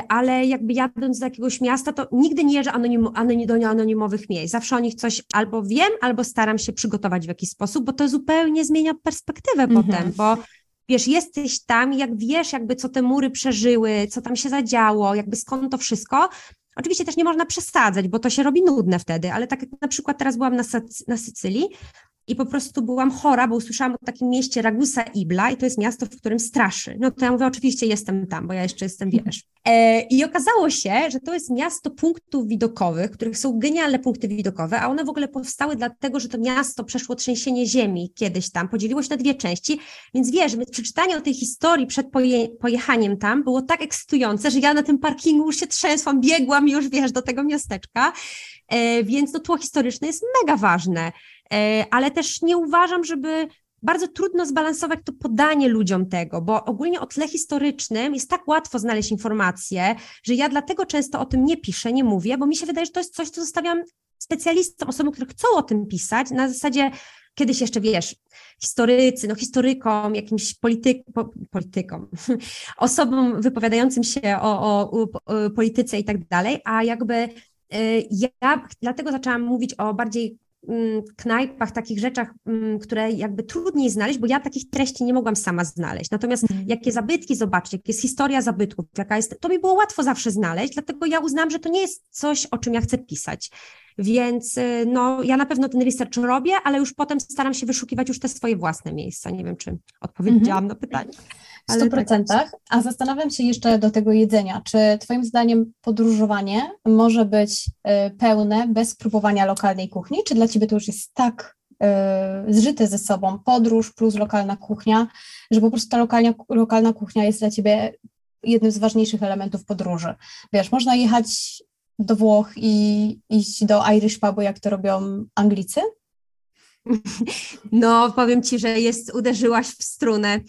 ale jakby jadąc do jakiegoś miasta, to nigdy nie jeżdżę anonim, anonim, do anonimowych miejsc. Zawsze o nich coś albo wiem, albo staram się przygotować w jakiś sposób, bo to zupełnie zmienia perspektywę mhm. potem, bo wiesz, jesteś tam i jak wiesz jakby co te mury przeżyły, co tam się zadziało, jakby skąd to wszystko, Oczywiście też nie można przesadzać, bo to się robi nudne wtedy, ale tak jak na przykład teraz byłam na, na Sycylii, i po prostu byłam chora, bo usłyszałam o takim mieście Ragusa Ibla i to jest miasto, w którym straszy. No to ja mówię, oczywiście jestem tam, bo ja jeszcze jestem, mhm. wiesz. E, I okazało się, że to jest miasto punktów widokowych, których są genialne punkty widokowe, a one w ogóle powstały dlatego, że to miasto przeszło trzęsienie ziemi kiedyś tam, podzieliło się na dwie części, więc wiesz, przeczytanie o tej historii przed poje, pojechaniem tam było tak ekscytujące, że ja na tym parkingu już się trzęsłam, biegłam już, wiesz, do tego miasteczka, e, więc to tło historyczne jest mega ważne. E, ale też nie uważam, żeby bardzo trudno zbalansować to podanie ludziom tego, bo ogólnie o tle historycznym jest tak łatwo znaleźć informacje, że ja dlatego często o tym nie piszę, nie mówię, bo mi się wydaje, że to jest coś, co zostawiam specjalistom, osobom, które chcą o tym pisać, na zasadzie kiedyś jeszcze wiesz, historycy, no historykom, jakimś polityk, po, politykom, (laughs) osobom wypowiadającym się o, o, o polityce i tak dalej, a jakby y, ja dlatego zaczęłam mówić o bardziej knajpach, takich rzeczach, mm, które jakby trudniej znaleźć, bo ja takich treści nie mogłam sama znaleźć. Natomiast mm. jakie zabytki zobaczyć, jak jest historia zabytków, jaka jest, to mi było łatwo zawsze znaleźć, dlatego ja uznałam, że to nie jest coś, o czym ja chcę pisać. Więc y, no, ja na pewno ten research robię, ale już potem staram się wyszukiwać już te swoje własne miejsca. Nie wiem, czy odpowiedziałam mm-hmm. na pytanie. W 100%. Tak. A zastanawiam się jeszcze do tego jedzenia. Czy Twoim zdaniem podróżowanie może być y, pełne bez próbowania lokalnej kuchni? Czy dla Ciebie to już jest tak y, zżyte ze sobą, podróż plus lokalna kuchnia, że po prostu ta lokalna, lokalna kuchnia jest dla Ciebie jednym z ważniejszych elementów podróży? Wiesz, można jechać do Włoch i iść do Irish pubu, jak to robią Anglicy? No, powiem ci, że jest, uderzyłaś w strunę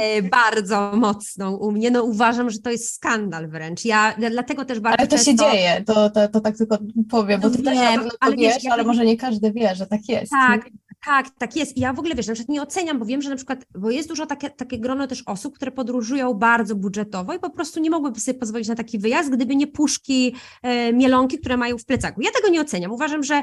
e, (laughs) bardzo mocną u mnie. No, uważam, że to jest skandal wręcz. Ja, ja dlatego też bardzo. Ale to często... się dzieje, to, to, to tak tylko powiem, bo no ty wiem, też na ale wiesz, wiesz ale może nie każdy wie, że tak jest. Tak, tak, tak jest. I ja w ogóle wiesz, na przykład nie oceniam, bo wiem, że na przykład, bo jest dużo takie, takie grono też osób, które podróżują bardzo budżetowo i po prostu nie mogłyby sobie pozwolić na taki wyjazd, gdyby nie puszki, e, mielonki, które mają w plecaku. Ja tego nie oceniam. Uważam, że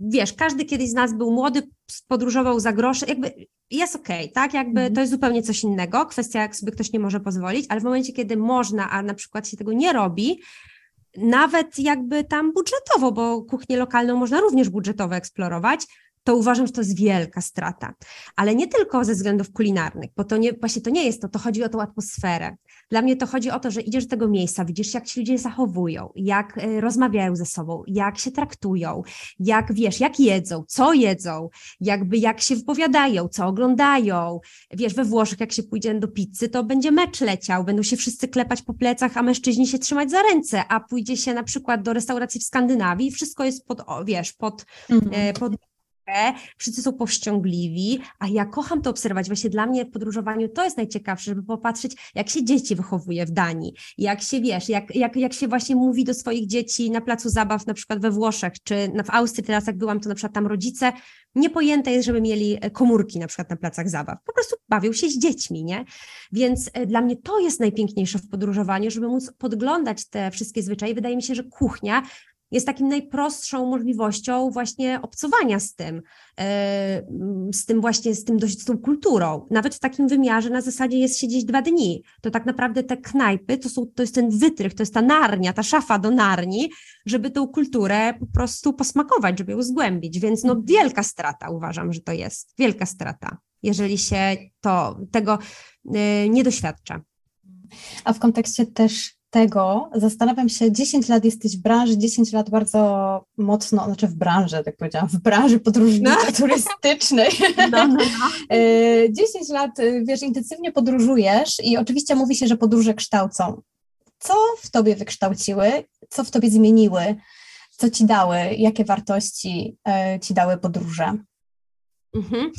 wiesz, każdy kiedyś z nas był młody, podróżował za grosze, jakby jest okej, okay, tak? Jakby mm. to jest zupełnie coś innego, kwestia jak sobie ktoś nie może pozwolić, ale w momencie, kiedy można, a na przykład się tego nie robi, nawet jakby tam budżetowo, bo kuchnię lokalną można również budżetowo eksplorować, to uważam, że to jest wielka strata. Ale nie tylko ze względów kulinarnych, bo to nie, właśnie to nie jest to, to chodzi o tą atmosferę. Dla mnie to chodzi o to, że idziesz do tego miejsca, widzisz, jak ci ludzie zachowują, jak e, rozmawiają ze sobą, jak się traktują, jak wiesz, jak jedzą, co jedzą, jakby jak się wypowiadają, co oglądają. Wiesz, we Włoszech, jak się pójdzie do pizzy, to będzie mecz leciał, będą się wszyscy klepać po plecach, a mężczyźni się trzymać za ręce, a pójdzie się na przykład do restauracji w Skandynawii, wszystko jest pod, wiesz, pod, mhm. E, pod wszyscy są powściągliwi, a ja kocham to obserwować. Właśnie dla mnie w podróżowaniu to jest najciekawsze, żeby popatrzeć, jak się dzieci wychowuje w Danii, jak się, wiesz, jak, jak, jak się właśnie mówi do swoich dzieci na placu zabaw, na przykład we Włoszech, czy w Austrii, teraz jak byłam, to na przykład tam rodzice, niepojęte jest, żeby mieli e, komórki na przykład na placach zabaw. Po prostu bawią się z dziećmi, nie? Więc e, dla mnie to jest najpiękniejsze w podróżowaniu, żeby móc podglądać te wszystkie zwyczaje. Wydaje mi się, że kuchnia jest takim najprostszą możliwością właśnie obcowania z tym, e, z tym właśnie, z, tym, z tą kulturą. Nawet w takim wymiarze na zasadzie jest siedzieć dwa dni. To tak naprawdę te knajpy, to, są, to jest ten wytrych, to jest ta narnia, ta szafa do narni, żeby tą kulturę po prostu posmakować, żeby ją zgłębić. Więc no wielka strata uważam, że to jest. Wielka strata, jeżeli się to, tego e, nie doświadcza. A w kontekście też tego zastanawiam się, 10 lat jesteś w branży, 10 lat bardzo mocno, znaczy w branży, tak powiedziałam, w branży podróżniczej, no. turystycznej. (laughs) No, no, no. 10 e, lat, e, wiesz, intensywnie podróżujesz i oczywiście mówi się, że podróże kształcą. Co w tobie wykształciły, co w tobie zmieniły, co ci dały, jakie wartości e, ci dały podróże? Mhm.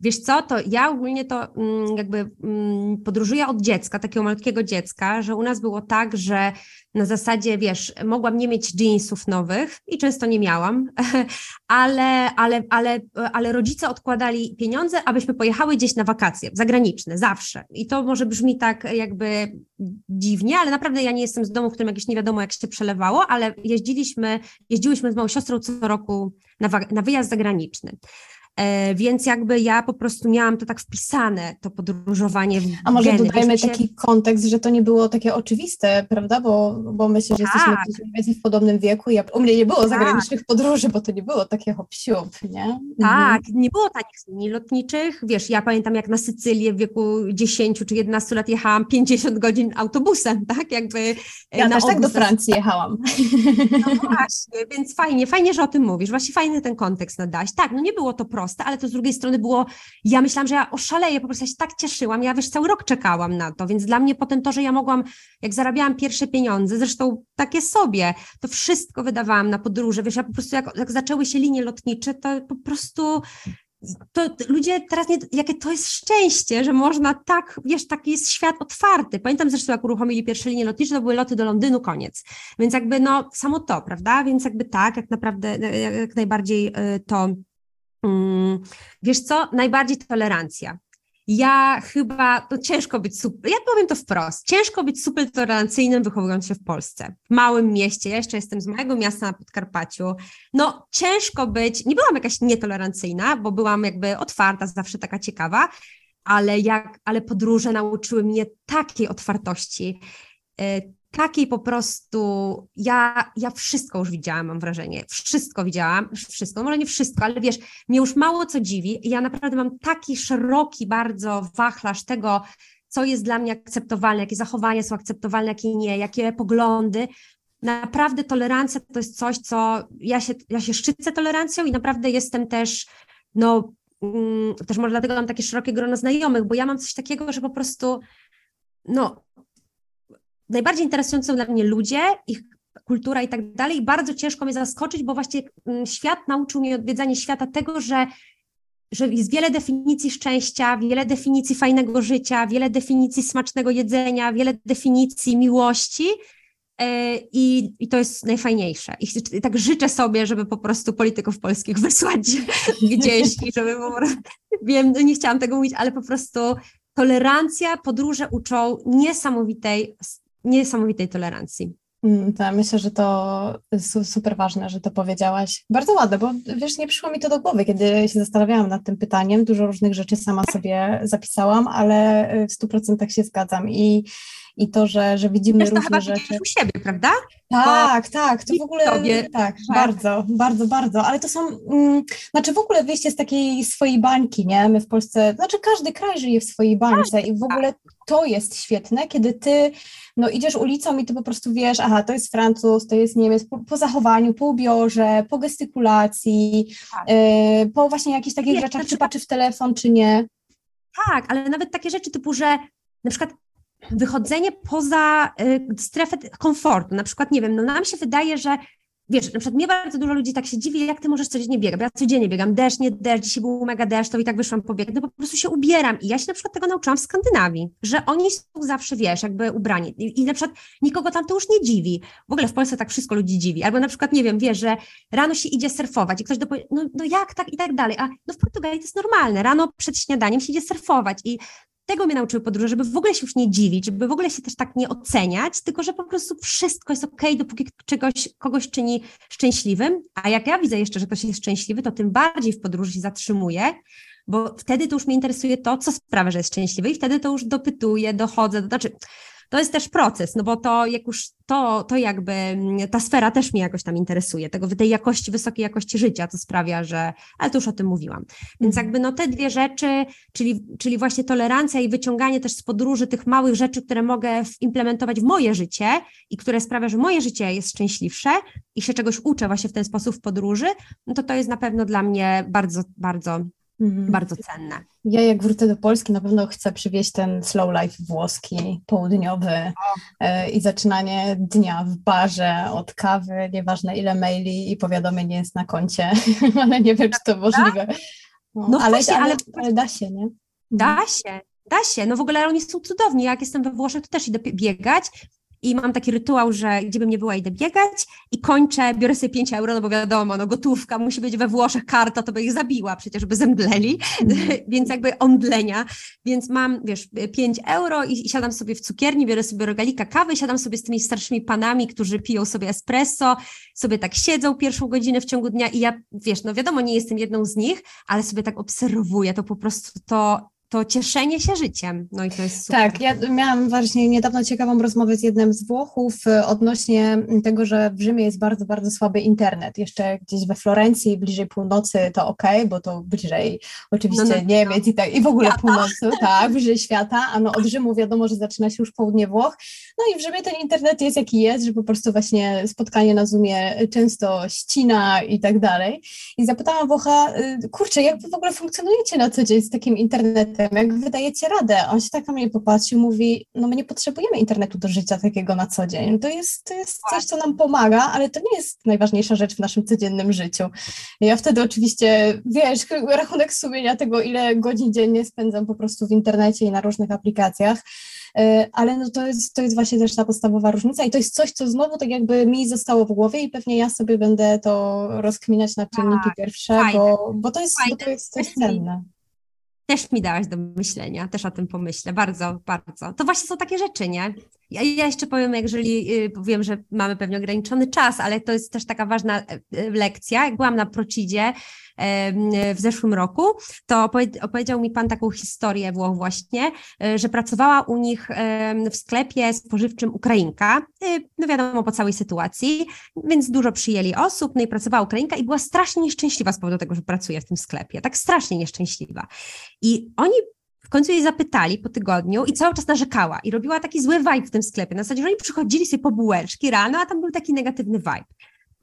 Wiesz co, to ja ogólnie to mm, jakby mm, podróżuję od dziecka, takiego malutkiego dziecka, że u nas było tak, że na zasadzie, wiesz, mogłam nie mieć jeansów nowych i często nie miałam, (laughs) ale, ale, ale, ale rodzice odkładali pieniądze, abyśmy pojechały gdzieś na wakacje zagraniczne, zawsze. I to może brzmi tak jakby dziwnie, ale naprawdę ja nie jestem z domu, w którym jakieś nie wiadomo jak się przelewało, ale jeździliśmy, jeździłyśmy z moją siostrą co roku na, na wyjazd zagraniczny. E, więc jakby ja po prostu miałam to tak wpisane, to podróżowanie w A może geny. dodajmy Wiesz, taki się... kontekst, że to nie było takie oczywiste, prawda? Bo, bo myślę, że tak. jesteśmy mniej więcej w podobnym wieku. Ja, u mnie nie było tak. zagranicznych podróży, bo to nie było takie hop nie? Mhm. Tak, nie było takich linii lotniczych. Wiesz, ja pamiętam jak na Sycylię w wieku 10 czy 11 lat jechałam 50 godzin autobusem, tak? Jakby e, ja też tak do Francji jechałam. No właśnie, więc fajnie, fajnie, że o tym mówisz. Właśnie fajny ten kontekst nadaś. Tak, no nie było to proste proste, ale to z drugiej strony było, ja myślałam, że ja oszaleję, po prostu ja się tak cieszyłam, ja wiesz, cały rok czekałam na to, więc dla mnie potem to, że ja mogłam, jak zarabiałam pierwsze pieniądze, zresztą takie sobie, to wszystko wydawałam na podróże, wiesz, ja po prostu jak, jak zaczęły się linie lotnicze, to po prostu to ludzie teraz nie, jakie to jest szczęście, że można tak, wiesz, taki jest świat otwarty. Pamiętam zresztą, jak uruchomili pierwsze linie lotnicze, to były loty do Londynu, koniec. Więc jakby no, samo to, prawda? Więc jakby tak, jak naprawdę, jak najbardziej y, to wiesz co, najbardziej tolerancja. Ja chyba, to ciężko być super, ja powiem to wprost, ciężko być super tolerancyjnym wychowując się w Polsce, w małym mieście, ja jeszcze jestem z małego miasta na Podkarpaciu, no ciężko być, nie byłam jakaś nietolerancyjna, bo byłam jakby otwarta, zawsze taka ciekawa, ale jak, ale podróże nauczyły mnie takiej otwartości, e, takiej po prostu, ja, ja wszystko już widziałam, mam wrażenie, wszystko widziałam, wszystko, może nie wszystko, ale wiesz, mnie już mało co dziwi ja naprawdę mam taki szeroki bardzo wachlarz tego, co jest dla mnie akceptowalne, jakie zachowania są akceptowalne, jakie nie, jakie poglądy. Naprawdę tolerancja to jest coś, co ja się, ja się szczycę tolerancją i naprawdę jestem też, no, mm, też może dlatego mam takie szerokie grono znajomych, bo ja mam coś takiego, że po prostu, no, najbardziej interesującą dla mnie ludzie, ich kultura i tak dalej. Bardzo ciężko mnie zaskoczyć, bo właśnie mm, świat nauczył mnie odwiedzanie świata tego, że, że jest wiele definicji szczęścia, wiele definicji fajnego życia, wiele definicji smacznego jedzenia, wiele definicji miłości. E, I, I to jest najfajniejsze. I tak życzę sobie, żeby po prostu polityków polskich (laughs) wysłać gdzieś i żeby po prostu, wiem, nie chciałam tego mówić, ale po prostu tolerancja, podróże uczą niesamowitej niesamowitej tolerancji. Tak, myślę, że to super ważne, że to powiedziałaś. Bardzo ładne, bo wiesz, nie przyszło mi to do głowy, kiedy się zastanawiałam nad tym pytaniem. Dużo różnych rzeczy sama sobie zapisałam, ale w stu procentach się zgadzam i, i to, że, że widzimy Wiesz, różne to rzeczy. u siebie, prawda? Tak, bo tak, to w ogóle sobie, tak, tak, bardzo, bardzo, bardzo, ale to są, mm, znaczy w ogóle wyjście z takiej swojej bańki, nie? My w Polsce, znaczy każdy kraj żyje w swojej bańce tak, i w ogóle to jest świetne, kiedy ty no idziesz ulicą i ty po prostu wiesz, aha, to jest Francuz, to jest Niemiec, po, po zachowaniu, po ubiorze, po gestykulacji, tak. y, po właśnie jakichś takich nie, rzeczach, czy patrzy w telefon, czy nie. Tak, ale nawet takie rzeczy typu, że na przykład wychodzenie poza y, strefę komfortu, na przykład, nie wiem, no nam się wydaje, że wiesz, na przykład mnie bardzo dużo ludzi tak się dziwi, jak ty możesz codziennie biegać, ja codziennie biegam, deszcz, nie deszcz, dzisiaj był mega deszcz, to i tak wyszłam pobiegać, no po prostu się ubieram. I ja się na przykład tego nauczyłam w Skandynawii, że oni są zawsze, wiesz, jakby ubrani. I, i na przykład nikogo tam to już nie dziwi, w ogóle w Polsce tak wszystko ludzi dziwi, albo na przykład, nie wiem, wiesz, że rano się idzie surfować i ktoś dopowie, no, no jak tak i tak dalej, a no w Portugalii to jest normalne, rano przed śniadaniem się idzie surfować i tego mnie nauczyły podróże, żeby w ogóle się już nie dziwić, żeby w ogóle się też tak nie oceniać, tylko że po prostu wszystko jest okej, okay, dopóki czegoś, kogoś czyni szczęśliwym. A jak ja widzę jeszcze, że ktoś jest szczęśliwy, to tym bardziej w podróży się zatrzymuję, bo wtedy to już mnie interesuje to, co sprawia, że jest szczęśliwy i wtedy to już dopytuję, dochodzę, to znaczy to jest też proces, no bo to jak już to, to jakby mm, ta sfera też mnie jakoś tam interesuje, tego tej jakości, wysokiej jakości życia, co sprawia, że, ale to już o tym mówiłam. Więc mhm. jakby no te dwie rzeczy, czyli, czyli właśnie tolerancja i wyciąganie też z podróży tych małych rzeczy, które mogę implementować w moje życie i które sprawia, że moje życie jest szczęśliwsze i się czegoś uczę właśnie w ten sposób w podróży, no to to jest na pewno dla mnie bardzo, bardzo Mhm. Bardzo cenne. Ja jak wrócę do Polski, na pewno chcę przywieźć ten slow life włoski, południowy e, i zaczynanie dnia w barze od kawy, nieważne ile maili i powiadomień jest na koncie, (laughs) ale nie wiem, czy to możliwe. No, no ale, właśnie, ale, ale, ale da się, nie? Da się, da się. No w ogóle oni są cudowni. Jak jestem we Włoszech, to też idę biegać i mam taki rytuał, że gdzie bym nie była, idę biegać i kończę, biorę sobie 5 euro, no bo wiadomo, no gotówka, musi być we Włoszech karta, to by ich zabiła przecież, by zemdleli, mm. (laughs) więc jakby omdlenia, więc mam, wiesz, 5 euro i, i siadam sobie w cukierni, biorę sobie rogalika kawy, siadam sobie z tymi starszymi panami, którzy piją sobie espresso, sobie tak siedzą pierwszą godzinę w ciągu dnia i ja, wiesz, no wiadomo, nie jestem jedną z nich, ale sobie tak obserwuję, to po prostu to to cieszenie się życiem. No i to jest super. Tak, ja miałam właśnie niedawno ciekawą rozmowę z jednym z Włochów e, odnośnie tego, że w Rzymie jest bardzo, bardzo słaby internet. Jeszcze gdzieś we Florencji, bliżej północy to ok, bo to bliżej oczywiście no, no, Niemiec no. i tak, i w ogóle świata. północy, tak, bliżej świata, a no od Rzymu wiadomo, że zaczyna się już południe Włoch. No i w Rzymie ten internet jest jaki jest, że po prostu właśnie spotkanie na Zoomie często ścina i tak dalej. I zapytałam Włocha, y, kurczę, jak wy w ogóle funkcjonujecie na co dzień z takim internetem? jak wydajecie radę? On się tak na mnie popatrzył, mówi, no my nie potrzebujemy internetu do życia takiego na co dzień. To jest, to jest coś, co nam pomaga, ale to nie jest najważniejsza rzecz w naszym codziennym życiu. Ja wtedy oczywiście, wiesz, (laughs) rachunek sumienia tego, ile godzin dziennie spędzam po prostu w internecie i na różnych aplikacjach, e, ale no to jest, to jest właśnie też ta podstawowa różnica i to jest coś, co znowu tak jakby mi zostało w głowie i pewnie ja sobie będę to rozkminiać na czynniki tak, pierwsze, bo, bo to jest, bo to jest coś cenne też mi dałaś do myślenia, też o tym pomyślę, bardzo, bardzo. To właśnie są takie rzeczy, nie? Ja, ja jeszcze powiem, jeżeli y, wiem, że mamy pewnie ograniczony czas, ale to jest też taka ważna e, e, lekcja. Jak byłam na Procidzie w zeszłym roku, to opowiedział mi pan taką historię Włoch właśnie, e, że pracowała u nich w sklepie spożywczym Ukrainka, no wiadomo po całej sytuacji, więc dużo przyjęli osób, no i pracowała Ukrainka i była strasznie nieszczęśliwa z powodu tego, że pracuje w tym sklepie, tak strasznie nieszczęśliwa. I oni końcu jej zapytali po tygodniu i cały czas narzekała i robiła taki zły vibe w tym sklepie. Na zasadzie, że oni przychodzili sobie po bułeczki rano, a tam był taki negatywny vibe.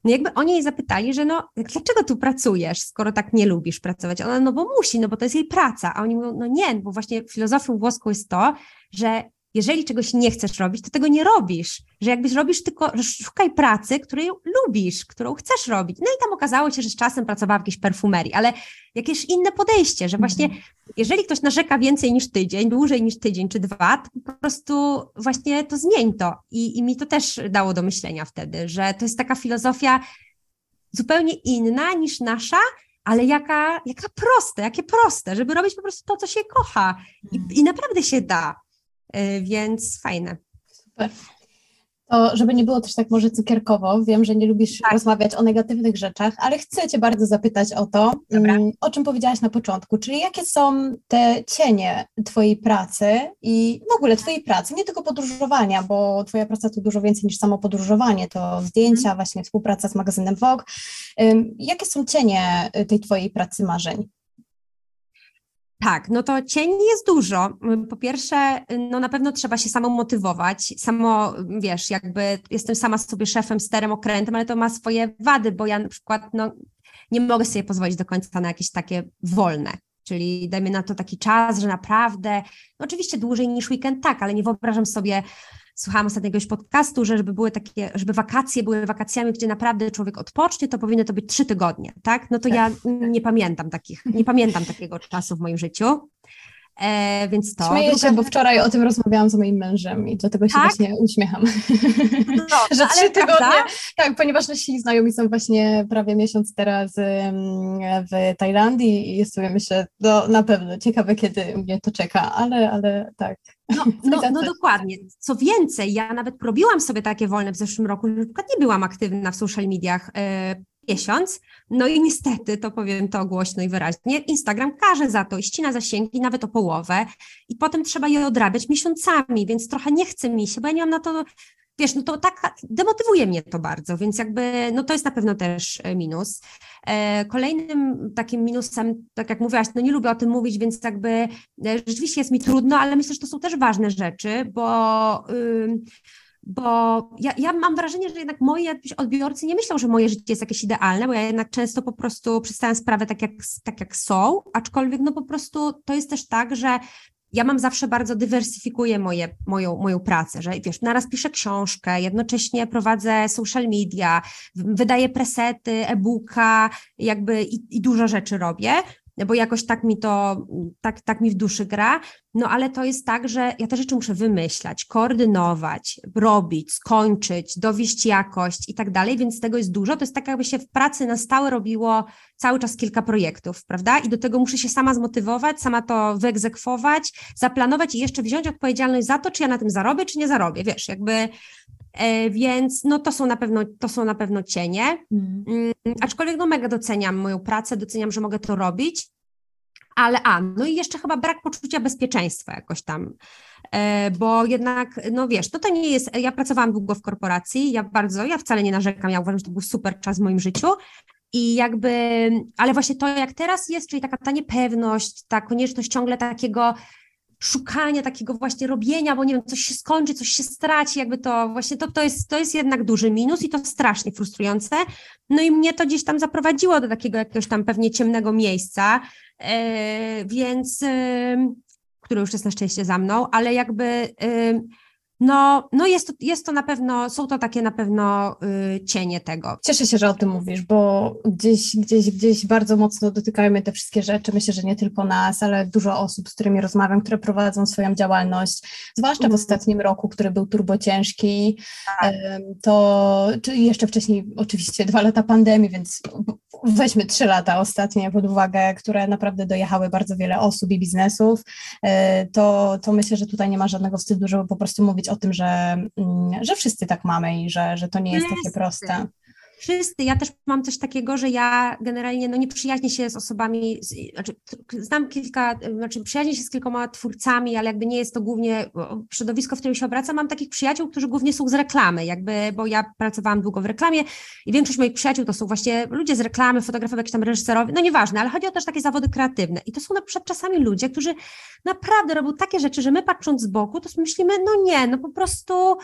No jakby oni jej zapytali, że no, dlaczego tu pracujesz, skoro tak nie lubisz pracować? Ona, no bo musi, no bo to jest jej praca. A oni mówią, no nie, bo właśnie filozofią włoską jest to, że jeżeli czegoś nie chcesz robić, to tego nie robisz. Że jakbyś robisz tylko, szukaj pracy, której lubisz, którą chcesz robić. No i tam okazało się, że z czasem pracowała w jakiejś perfumerii, ale jakieś inne podejście, że właśnie mhm. jeżeli ktoś narzeka więcej niż tydzień, dłużej niż tydzień czy dwa, to po prostu właśnie to zmień to. I, i mi to też dało do myślenia wtedy, że to jest taka filozofia zupełnie inna niż nasza, ale jaka, jaka proste, jakie proste, żeby robić po prostu to, co się kocha. I, i naprawdę się da. Y, więc fajne. Super. To, żeby nie było też tak może cukierkowo, wiem, że nie lubisz tak. rozmawiać o negatywnych rzeczach, ale chcę Cię bardzo zapytać o to, Dobra. Mm, o czym powiedziałaś na początku, czyli jakie są te cienie Twojej pracy i w ogóle Twojej pracy, nie tylko podróżowania, bo Twoja praca to dużo więcej niż samo podróżowanie, to zdjęcia, hmm. właśnie współpraca z magazynem Vogue. Jakie są cienie tej Twojej pracy marzeń? Tak, no to cieni jest dużo. Po pierwsze, no na pewno trzeba się samo motywować, samo, wiesz, jakby jestem sama sobie szefem, sterem, okrętem, ale to ma swoje wady, bo ja na przykład, no nie mogę sobie pozwolić do końca na jakieś takie wolne, czyli dajmy na to taki czas, że naprawdę, no oczywiście dłużej niż weekend, tak, ale nie wyobrażam sobie słuchałam ostatnio jakiegoś podcastu, że żeby były takie, żeby wakacje były wakacjami, gdzie naprawdę człowiek odpocznie, to powinny to być trzy tygodnie, tak? No to ja tak. nie pamiętam takich, nie pamiętam takiego czasu w moim życiu. E, więc to. Śmieję się, bo wczoraj o tym rozmawiałam z moim mężem i dlatego się tak? właśnie uśmiecham. No, (laughs) że trzy tygodnie. Prawda? Tak, ponieważ nasi znajomi są właśnie prawie miesiąc teraz w Tajlandii i sobie myślę, no na pewno ciekawe, kiedy mnie to czeka, ale, ale tak. No, (laughs) no, no dokładnie. Co więcej, ja nawet robiłam sobie takie wolne w zeszłym roku, na przykład nie byłam aktywna w social mediach. Miesiąc. No i niestety, to powiem to głośno i wyraźnie, Instagram każe za to i ścina zasięgi nawet o połowę i potem trzeba je odrabiać miesiącami, więc trochę nie chce mi się, bo ja nie mam na to, wiesz, no to tak demotywuje mnie to bardzo, więc jakby, no to jest na pewno też e, minus. E, kolejnym takim minusem, tak jak mówiłaś, no nie lubię o tym mówić, więc jakby e, rzeczywiście jest mi trudno, ale myślę, że to są też ważne rzeczy, bo... Yy, bo ja, ja mam wrażenie, że jednak moi odbiorcy nie myślą, że moje życie jest jakieś idealne, bo ja jednak często po prostu przedstawiam sprawę tak jak, tak jak są, aczkolwiek no po prostu to jest też tak, że ja mam zawsze bardzo dywersyfikuję moje, moją, moją pracę, że wiesz, naraz piszę książkę, jednocześnie prowadzę social media, wydaję presety, e-booka, jakby i, i dużo rzeczy robię, bo jakoś tak mi to, tak, tak mi w duszy gra, no ale to jest tak, że ja te rzeczy muszę wymyślać, koordynować, robić, skończyć, dowieść jakość i tak dalej, więc tego jest dużo. To jest tak, jakby się w pracy na stałe robiło cały czas kilka projektów, prawda? I do tego muszę się sama zmotywować, sama to wyegzekwować, zaplanować i jeszcze wziąć odpowiedzialność za to, czy ja na tym zarobię, czy nie zarobię, wiesz, jakby więc no to są na pewno, to są na pewno cienie. Mm. mm. Aczkolwiek no mega doceniam moją pracę, doceniam, że mogę to robić. Ale a, no i jeszcze chyba brak poczucia bezpieczeństwa jakoś tam, e, bo jednak, no wiesz, no to nie jest, ja pracowałam długo w korporacji, ja bardzo, ja wcale nie narzekam, ja uważam, że to był super czas w moim życiu, i jakby, ale właśnie to jak teraz jest, czyli taka ta niepewność, ta konieczność ciągle takiego szukania takiego właśnie robienia, bo nie wiem, coś się skończy, coś się straci, jakby to właśnie to, to, jest, to jest jednak duży minus i to strasznie frustrujące. No i mnie to gdzieś tam zaprowadziło do takiego jakiegoś tam pewnie ciemnego miejsca, yy, więc, yy, które już jest na szczęście za mną, ale jakby yy, no, no jest, to, jest to na pewno, są to takie na pewno y, cienie tego. Cieszę się, że o tym mówisz, bo gdzieś, gdzieś, gdzieś bardzo mocno dotykają te wszystkie rzeczy. Myślę, że nie tylko nas, ale dużo osób, z którymi rozmawiam, które prowadzą swoją działalność, zwłaszcza w mhm. ostatnim roku, który był turbo ciężki, tak. to czy jeszcze wcześniej oczywiście dwa lata pandemii, więc weźmy trzy lata ostatnie pod uwagę, które naprawdę dojechały bardzo wiele osób i biznesów, e, to, to myślę, że tutaj nie ma żadnego wstydu, żeby po prostu mówić o tym, że, mm, że wszyscy tak mamy i że, że to nie jest takie proste wszyscy, ja też mam coś takiego, że ja generalnie no, nie przyjaźnię się z osobami, z, znaczy, znam kilka, znaczy przyjaźnię się z kilkoma twórcami, ale jakby nie jest to głównie środowisko, w którym się obracam. Mam takich przyjaciół, którzy głównie są z reklamy, jakby, bo ja pracowałam długo w reklamie i większość moich przyjaciół to są właśnie ludzie z reklamy, fotografowie, jakieś tam reżyserowie, no nieważne, ale chodzi o też takie zawody kreatywne i to są na przykład czasami ludzie, którzy naprawdę robią takie rzeczy, że my patrząc z boku, to myślimy, no nie, no po prostu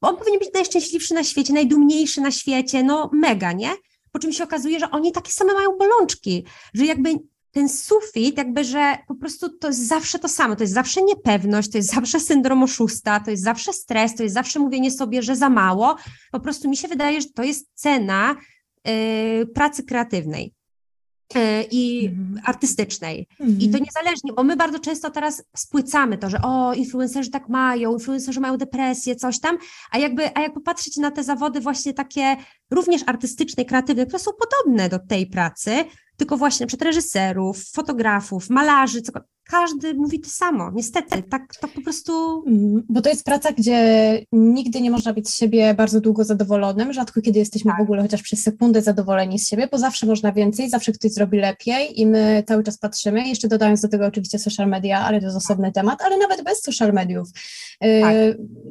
on powinien być najszczęśliwszy na świecie, najdumniejszy na świecie, no mega, nie? Po czym się okazuje, że oni takie same mają bolączki, że jakby ten sufit, jakby, że po prostu to jest zawsze to samo, to jest zawsze niepewność, to jest zawsze syndrom oszusta, to jest zawsze stres, to jest zawsze mówienie sobie, że za mało. Po prostu mi się wydaje, że to jest cena yy, pracy kreatywnej. E, i mhm. artystycznej. I to mhm. niezależnie, bo my bardzo często teraz spłycamy to, że o, influencerzy tak mają, influencerzy mają depresję, coś tam, a jakby, a jak popatrzeć na te zawody właśnie takie również artystyczne, kreatywne, które są podobne do tej pracy, tylko właśnie przykład reżyserów, fotografów, malarzy, każdy mówi to samo, niestety, tak, tak po prostu. Mhm. Bo to jest praca, gdzie nigdy nie można być z siebie bardzo długo zadowolonym, rzadko kiedy jesteśmy tak. w ogóle chociaż przez sekundę zadowoleni z siebie, bo zawsze można więcej, zawsze ktoś zrobi lepiej i my cały czas patrzymy, jeszcze dodając do tego oczywiście social media, ale to jest osobny temat, ale nawet bez social mediów. Y, tak.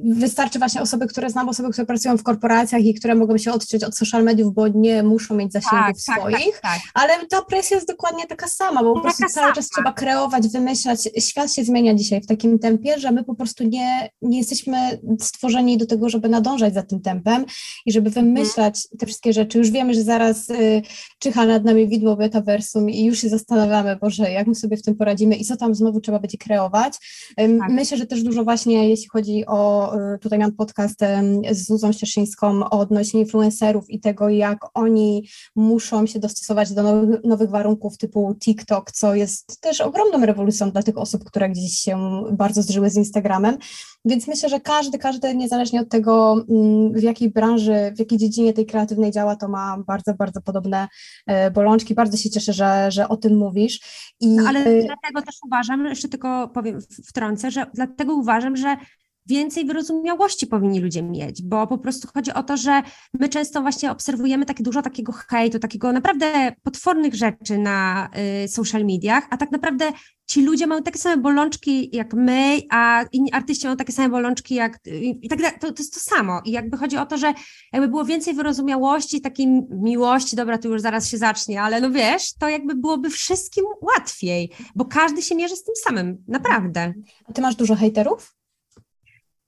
Wystarczy właśnie osoby, które znam, osoby, które pracują w korporacjach i które mogą się odciąć od social mediów, bo nie muszą mieć zasięgów tak, tak swoich, tak, ale ta presja jest dokładnie taka sama, bo po prostu cały sama. czas trzeba kreować, wymyślać, wymyślać, świat się zmienia dzisiaj w takim tempie, że my po prostu nie, nie jesteśmy stworzeni do tego, żeby nadążać za tym tempem i żeby wymyślać te wszystkie rzeczy. Już wiemy, że zaraz y, czyha nad nami widmo metaversum i już się zastanawiamy, Boże, jak my sobie w tym poradzimy i co tam znowu trzeba będzie kreować. tak. Myślę, że też dużo właśnie, jeśli chodzi o, y, tutaj mam podcast z Zuzą Ścierszyńską odnośnie influencerów i tego, jak oni muszą się dostosować do nowych, nowych warunków typu TikTok, co jest też ogromną rewolucją są dla tych osób, które gdzieś się bardzo zżyły z Instagramem. Więc myślę, że każdy, każdy, niezależnie od tego, mm, w jakiej branży, w jakiej dziedzinie tej kreatywnej działa, to ma bardzo, bardzo podobne e, bolączki. Bardzo się cieszę, że, że o tym mówisz. I... No, ale e, dlatego też uważam, jeszcze tylko powiem, wtrącę, że dlatego uważam, że więcej wyrozumiałości powinni ludzie mieć, bo po prostu chodzi o to, że my często właśnie obserwujemy takie dużo takiego hejtu, takiego naprawdę potwornych rzeczy na y, social mediach, a tak naprawdę ci ludzie mają takie same bolączki jak my, a inni artyści mają takie same bolączki jak i tak dalej. To, to jest to samo. I jakby chodzi o to, że jakby było więcej wyrozumiałości, takiej miłości, dobra, to już zaraz się zacznie, ale no wiesz, to jakby byłoby wszystkim łatwiej, bo każdy się mierzy z tym samym, naprawdę. A ty masz dużo hejterów?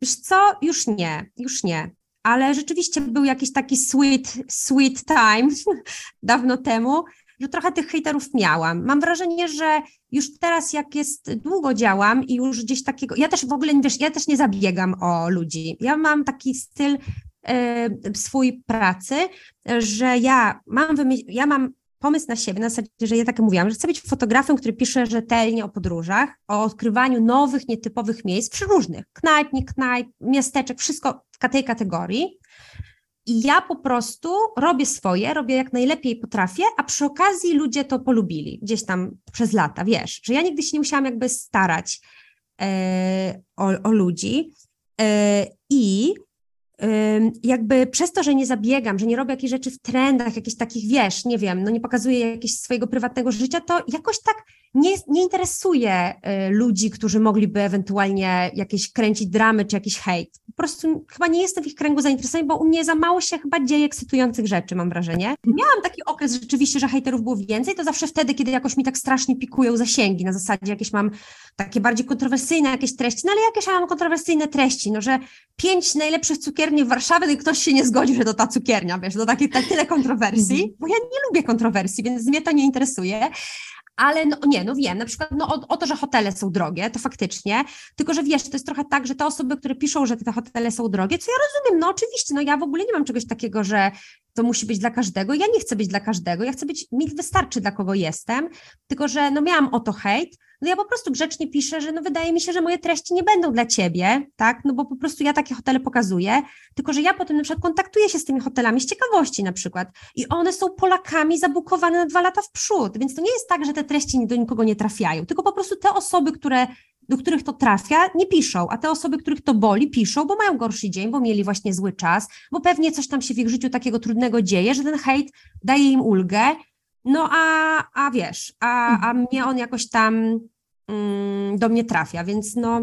Wiesz co, już nie, już nie. Ale rzeczywiście był jakiś taki sweet, sweet time (laughs) dawno temu, że trochę tych hejterów miałam. Mam wrażenie, że już teraz jak jest, długo działam i już gdzieś takiego, ja też w ogóle, wiesz, ja też nie zabiegam o ludzi. Ja mam taki styl e, swój pracy, że ja mam, ja mam pomysł na siebie, na zasadzie, że ja tak mówiłam, że chcę być fotografem, który pisze rzetelnie o podróżach, o odkrywaniu nowych, nietypowych miejsc, przy różnych, knajp, nie knajp, miasteczek, wszystko w tej kategorii. I ja po prostu robię swoje, robię jak najlepiej potrafię, a przy okazji ludzie to polubili gdzieś tam przez lata, wiesz, że ja nigdy się nie musiałam jakby starać e, o, o ludzi. E, I jakby przez to, że nie zabiegam, że nie robię jakichś rzeczy w trendach, jakichś takich, wiesz, nie wiem, no nie pokazuję jakiegoś swojego prywatnego życia, to jakoś tak nie, nie interesuje y, ludzi, którzy mogliby ewentualnie jakieś kręcić dramy czy jakiś hejt. Po prostu chyba nie jestem w ich kręgu zainteresowań, bo u mnie za mało się chyba dzieje ekscytujących rzeczy, mam wrażenie. Miałam taki okres rzeczywiście, że hejterów było więcej, to zawsze wtedy, kiedy jakoś mi tak strasznie pikują zasięgi, na zasadzie jakieś mam takie bardziej kontrowersyjne jakieś treści, no ale jakieś mam kontrowersyjne treści, no że pięć najlepszych cukierni w Warszawie, no i ktoś się nie zgodzi, że to ta cukiernia, wiesz, to takie tyle kontrowersji, bo ja nie lubię kontrowersji, więc mnie to nie interesuje, ale no nie, no wiem, na przykład no, o, o, to, że hotele są drogie, to faktycznie, tylko że wiesz, to jest trochę tak, że te osoby, które piszą, że te hotele są drogie, co ja rozumiem, no oczywiście, no ja w ogóle nie mam czegoś takiego, że to musi być dla każdego, ja nie chcę być dla każdego, ja chcę być, mi wystarczy dla kogo jestem, tylko że no miałam o to hejt, no ja po prostu grzecznie piszę, że no wydaje mi się, że moje treści nie będą dla ciebie, tak, no bo po prostu ja takie hotele pokazuję, tylko że ja potem na przykład kontaktuję się z tymi hotelami z ciekawości na przykład i one są Polakami zabukowane na dwa lata w przód, więc to nie jest tak, że te treści do nikogo nie trafiają, tylko po prostu te osoby, które do których to trafia, nie piszą, a te osoby, których to boli, piszą, bo mają gorszy dzień, bo mieli właśnie zły czas, bo pewnie coś tam się w ich życiu takiego trudnego dzieje, że ten hejt daje im ulgę, no a, a wiesz, a, a mhm. mnie on jakoś tam mm, do mnie trafia, więc no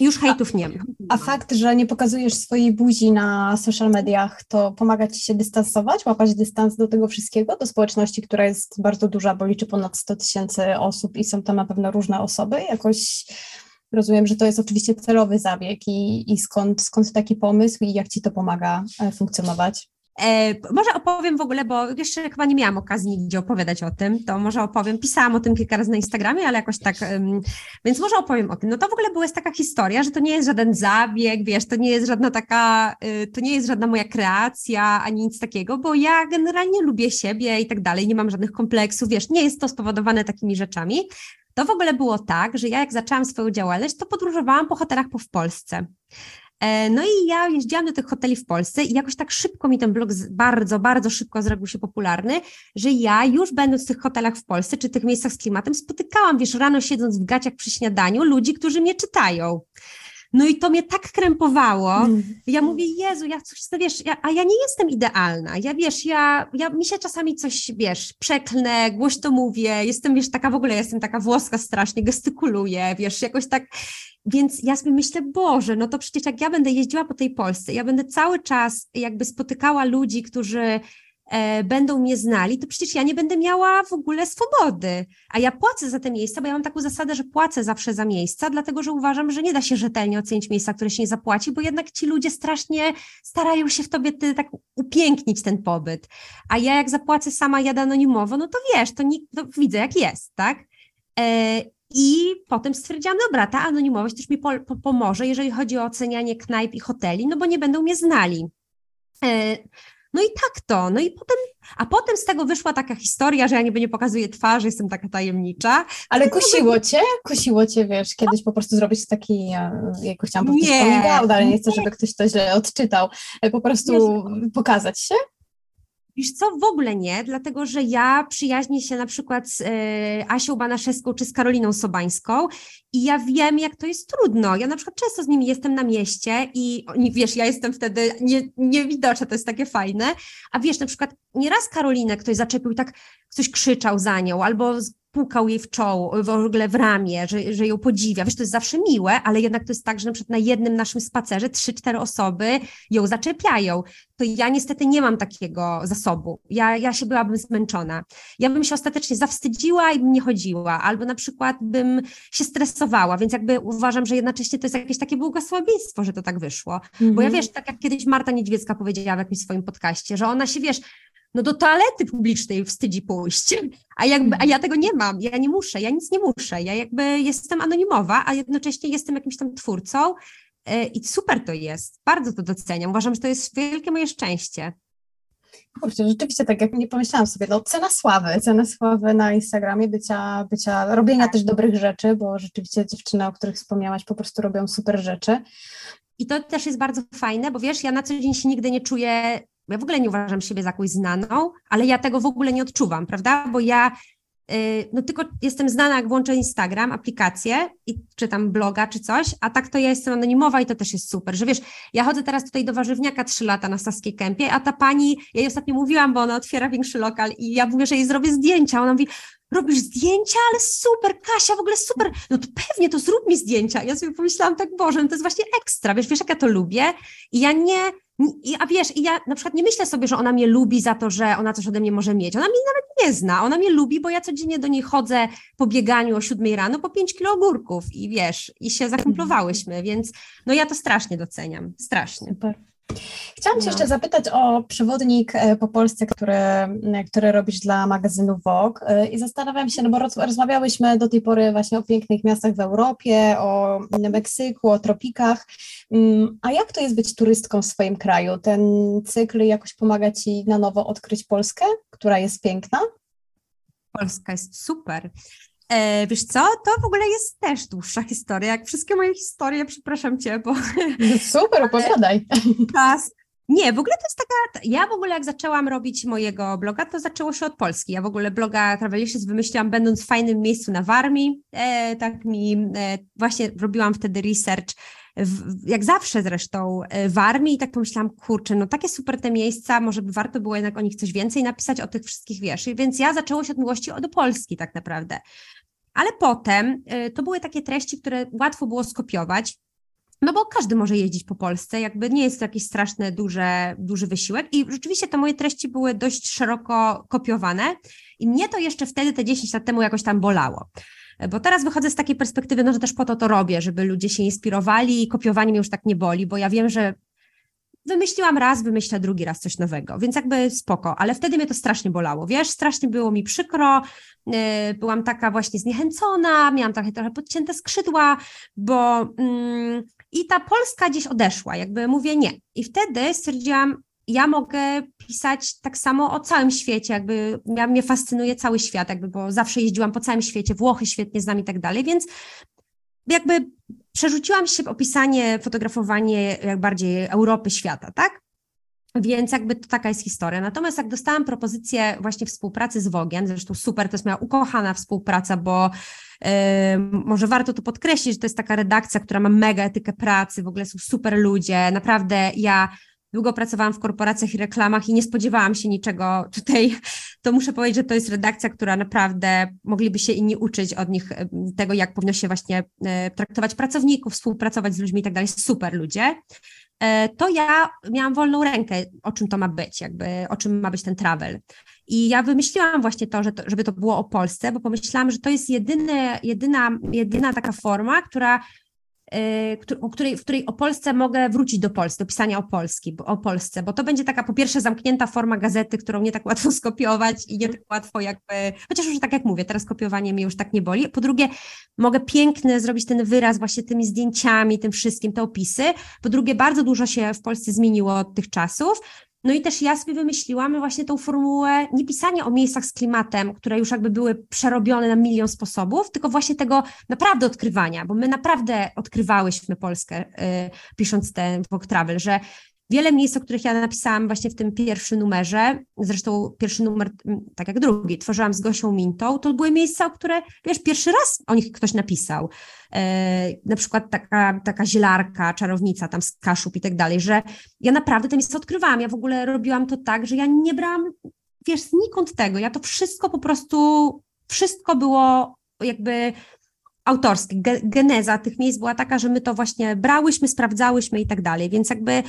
już hejtów nie ma. A fakt, że nie pokazujesz swojej buzi na social mediach, to pomaga ci się dystansować, łapać dystans do tego wszystkiego, do społeczności, która jest bardzo duża, bo liczy ponad 100 tysięcy osób i są tam na pewno różne osoby. Jakoś rozumiem, że to jest oczywiście celowy zabieg i, i skąd, skąd taki pomysł i jak ci to pomaga e, funkcjonować? E, może opowiem w ogóle, bo jeszcze chyba nie miałam okazji nigdzie opowiadać o tym, to może opowiem. Pisałam o tym kilka razy na Instagramie, ale jakoś tak, um, więc może opowiem o tym. No to w ogóle była taka historia, że to nie jest żaden zabieg, wiesz, to nie jest żadna taka, y, to nie jest żadna moja kreacja, ani nic takiego, bo ja generalnie lubię siebie i tak dalej, nie mam żadnych kompleksów, wiesz, nie jest to spowodowane takimi rzeczami. To w ogóle było tak, że ja jak zaczęłam swoją działalność, to podróżowałam po hotelach po w Polsce. E, no i ja jeździłam do tych hoteli w Polsce i jakoś tak szybko mi ten blog bardzo, bardzo szybko zrobił się popularny, że ja już będąc w tych hotelach w Polsce, czy tych miejscach z klimatem, spotykałam, wiesz, rano siedząc w gaciach przy śniadaniu, ludzi, którzy mnie czytają. No i to mnie tak krępowało. Mm. Ja mówię, Jezu, ja coś, wiesz, ja, a ja nie jestem idealna. Ja wiesz, ja, ja mi się czasami coś, wiesz, przeklnę, głośno mówię, jestem, wiesz, taka w ogóle, jestem taka włoska strasznie, gestykuluję, wiesz, jakoś tak. Więc ja sobie myślę, Boże, no to przecież jak ja będę jeździła po tej Polsce, ja będę cały czas jakby spotykała ludzi, którzy będą mnie znali, to przecież ja nie będę miała w ogóle swobody. A ja płacę za te miejsca, bo ja mam taką zasadę, że płacę zawsze za miejsca, dlatego że uważam, że nie da się rzetelnie ocenić miejsca, które się nie zapłaci, bo jednak ci ludzie strasznie starają się w tobie ty, tak upięknić ten pobyt. A ja jak zapłacę sama, jadę anonimowo, no to wiesz, to, nie, to widzę jak jest, tak? E, i potem stwierdziłam, dobra, ta anonimowość też mi po, po, pomoże, jeżeli chodzi o ocenianie knajp i hoteli, no bo nie będą mnie znali. E, no i tak to, no i potem, a potem z tego wyszła taka historia, że ja niby nie pokazuję twarzy, jestem taka tajemnicza. Ale kusiło cię? Kusiło cię, wiesz, kiedyś po prostu zrobić taki, jak chciałam powiedzieć, nie, ale nie chcę, żeby ktoś to źle odczytał, po prostu pokazać się? Wiesz co, w ogóle nie, dlatego że ja przyjaźnię się na przykład z e, Asią Banaszewską czy z Karoliną Sobańską i ja wiem, jak to jest trudno. Ja na przykład często z nimi jestem na mieście i wiesz, ja jestem wtedy nie, niewidoczna, to jest takie fajne, a wiesz, na przykład nieraz Karolinę ktoś zaczepił i tak ktoś krzyczał za nią albo pukał jej w czoło, w ogóle w ramię, że, że ją podziwia. Wiesz, to jest zawsze miłe, ale jednak to jest tak, że na przykład na jednym naszym spacerze trzy, cztery osoby ją zaczepiają. To ja niestety nie mam takiego zasobu. Ja, ja się byłabym zmęczona. Ja bym się ostatecznie zawstydziła i bym nie chodziła, albo na przykład bym się stresowała, więc jakby uważam, że jednocześnie to jest jakieś takie błogosławieństwo, że to tak wyszło. Mm -hmm. Bo ja mhm. wiesz, tak jak kiedyś Marta Niedźwiecka powiedziała w jakimś swoim podcaście, że ona się, wiesz, no do toalety publicznej wstydzi pójść. A, jakby, a ja tego nie mam, ja nie muszę, ja nic nie muszę. Ja jakby jestem anonimowa, a jednocześnie jestem jakimś tam twórcą e, i super to jest. Bardzo to doceniam. Uważam, że to jest wielkie moje szczęście. Kurczę, rzeczywiście tak, jak nie pomyślałam sobie, no cena sławy, cena sławy na Instagramie, bycia, bycia, robienia też dobrych rzeczy, bo rzeczywiście dziewczyny, o których wspomniałaś, po prostu robią super rzeczy. I to też jest bardzo fajne, bo wiesz, ja na co dzień się nigdy nie czuję, ja w ogóle nie uważam siebie za jakąś znaną, ale ja tego w ogóle nie odczuwam, prawda? Bo ja Y, no tylko jestem znana, jak włączę Instagram, aplikację i czytam bloga czy coś, a tak to ja jestem anonimowa i to też jest super, że wiesz, ja chodzę teraz tutaj do warzywniaka trzy lata na Saskiej Kępie, a ta pani, ja jej ostatnio mówiłam, bo ona otwiera większy lokal i ja mówię, że jej zrobię zdjęcia, ona mówi, robisz zdjęcia, ale super, Kasia, w ogóle super, no to pewnie, to zrób mi zdjęcia. Ja sobie pomyślałam tak, Boże, no to jest właśnie ekstra, wiesz, wiesz jak ja to lubię? I ja nie, a wiesz, i ja na przykład nie myślę sobie, że ona mnie lubi za to, że ona coś ode mnie może mieć. Ona mnie nawet nie zna. Ona mnie lubi, bo ja codziennie do niej chodzę po bieganiu o siódmej rano po pięć kilo ogórków i wiesz, i się zakumplowałyśmy, więc no ja to strasznie doceniam. Strasznie. Super. Chciałam Cię no. jeszcze zapytać o przewodnik e, po Polsce, który, e, który robisz dla magazynu Vogue e, i zastanawiam się, no bo rozmawiałyśmy do tej pory właśnie o pięknych miastach w Europie, o Meksyku, o tropikach, mm, a jak to jest być turystką w swoim kraju? Ten cykl jakoś pomaga Ci na nowo odkryć Polskę, która jest piękna? Polska jest super. E, wiesz co, to w ogóle jest też dłuższa historia, jak wszystkie moje historie, przepraszam Cię, bo... Super, opowiadaj. Czas. Nie, w ogóle to jest taka, ja w ogóle jak zaczęłam robić mojego bloga, to zaczęło się od Polski. Ja w ogóle bloga Travelicious wymyśliłam będąc w fajnym miejscu na Warmii, e, tak mi, e, właśnie robiłam wtedy research jak zawsze zresztą e, w armii i tak pomyślałam, kurczę, no takie super te miejsca, może by warto było jednak o nich coś więcej napisać, o tych wszystkich wierszy, więc ja zaczęło się od miłości do Polski tak naprawdę. Ale potem y, to były takie treści, które łatwo było skopiować, no bo każdy może jeździć po Polsce, jakby nie jest to jakiś straszny, duży, duży wysiłek. I rzeczywiście te moje treści były dość szeroko kopiowane i mnie to jeszcze wtedy, te 10 lat temu jakoś tam bolało. Bo teraz wychodzę z takiej perspektywy, no, że też po to to robię, żeby ludzie się inspirowali i kopiowanie mnie już tak nie boli, bo ja wiem, że wymyśliłam raz, wymyślę drugi raz coś nowego, więc jakby spoko, ale wtedy mnie to strasznie bolało, wiesz, strasznie było mi przykro, yy, byłam taka właśnie zniechęcona, miałam trochę, trochę podcięte skrzydła, bo yy, i ta Polska gdzieś odeszła, jakby mówię nie. I wtedy stwierdziłam, ja mogę pisać tak samo o całym świecie, jakby ja, mnie fascynuje cały świat, jakby, bo zawsze jeździłam po całym świecie, Włochy świetnie znam i tak dalej, więc jakby przerzuciłam się opisanie, fotografowanie jak bardziej Europy, świata, tak? Więc jakby to taka jest historia. Natomiast jak dostałam propozycję właśnie współpracy z Wogiem, zresztą super, to jest moja ukochana współpraca, bo yy, może warto to podkreślić, że to jest taka redakcja, która ma mega etykę pracy, w ogóle są super ludzie, naprawdę ja Długo pracowałam w korporacjach i reklamach i nie spodziewałam się niczego tutaj. To muszę powiedzieć, że to jest redakcja, która naprawdę mogliby się inni uczyć od nich tego, jak powinno się właśnie e, traktować pracowników, współpracować z ludźmi i tak dalej. Super ludzie. E, to ja miałam wolną rękę, o czym to ma być, jakby o czym ma być ten travel. I ja wymyśliłam właśnie to, że to, żeby to było o Polsce, bo pomyślałam, że to jest jedyny, jedyna, jedyna taka forma, która w której o Polsce mogę wrócić do Polski, do pisania o, Polski, o Polsce, bo to będzie taka po pierwsze zamknięta forma gazety, którą nie tak łatwo (laughs) skopiować i nie tak łatwo jakby, chociaż już tak jak mówię, teraz kopiowanie mnie już tak nie boli. Po drugie, mogę piękny zrobić ten wyraz właśnie tymi zdjęciami, tym wszystkim, te opisy. Po drugie, bardzo dużo się w Polsce zmieniło od tych czasów. No i też ja sobie wymyśliłam właśnie tą formułę nie pisania o miejscach z klimatem, które już jakby były przerobione na milion sposobów, tylko właśnie tego naprawdę odkrywania, bo my naprawdę odkrywałyśmy Polskę, yy, pisząc ten Vogue Travel, że wiele miejsc, o których ja napisałam właśnie w tym pierwszym numerze, zresztą pierwszy numer, tak jak drugi, tworzyłam z Gosią Mintą, to były miejsca, o które, wiesz, pierwszy raz o nich ktoś napisał. E, na przykład taka, taka zielarka, czarownica tam z Kaszub i tak dalej, że ja naprawdę te miejsca odkrywałam. Ja w ogóle robiłam to tak, że ja nie brałam, wiesz, znikąd tego. Ja to wszystko po prostu, wszystko było jakby autorskie. Geneza tych miejsc była taka, że my to właśnie brałyśmy, sprawdzałyśmy i tak dalej, więc jakby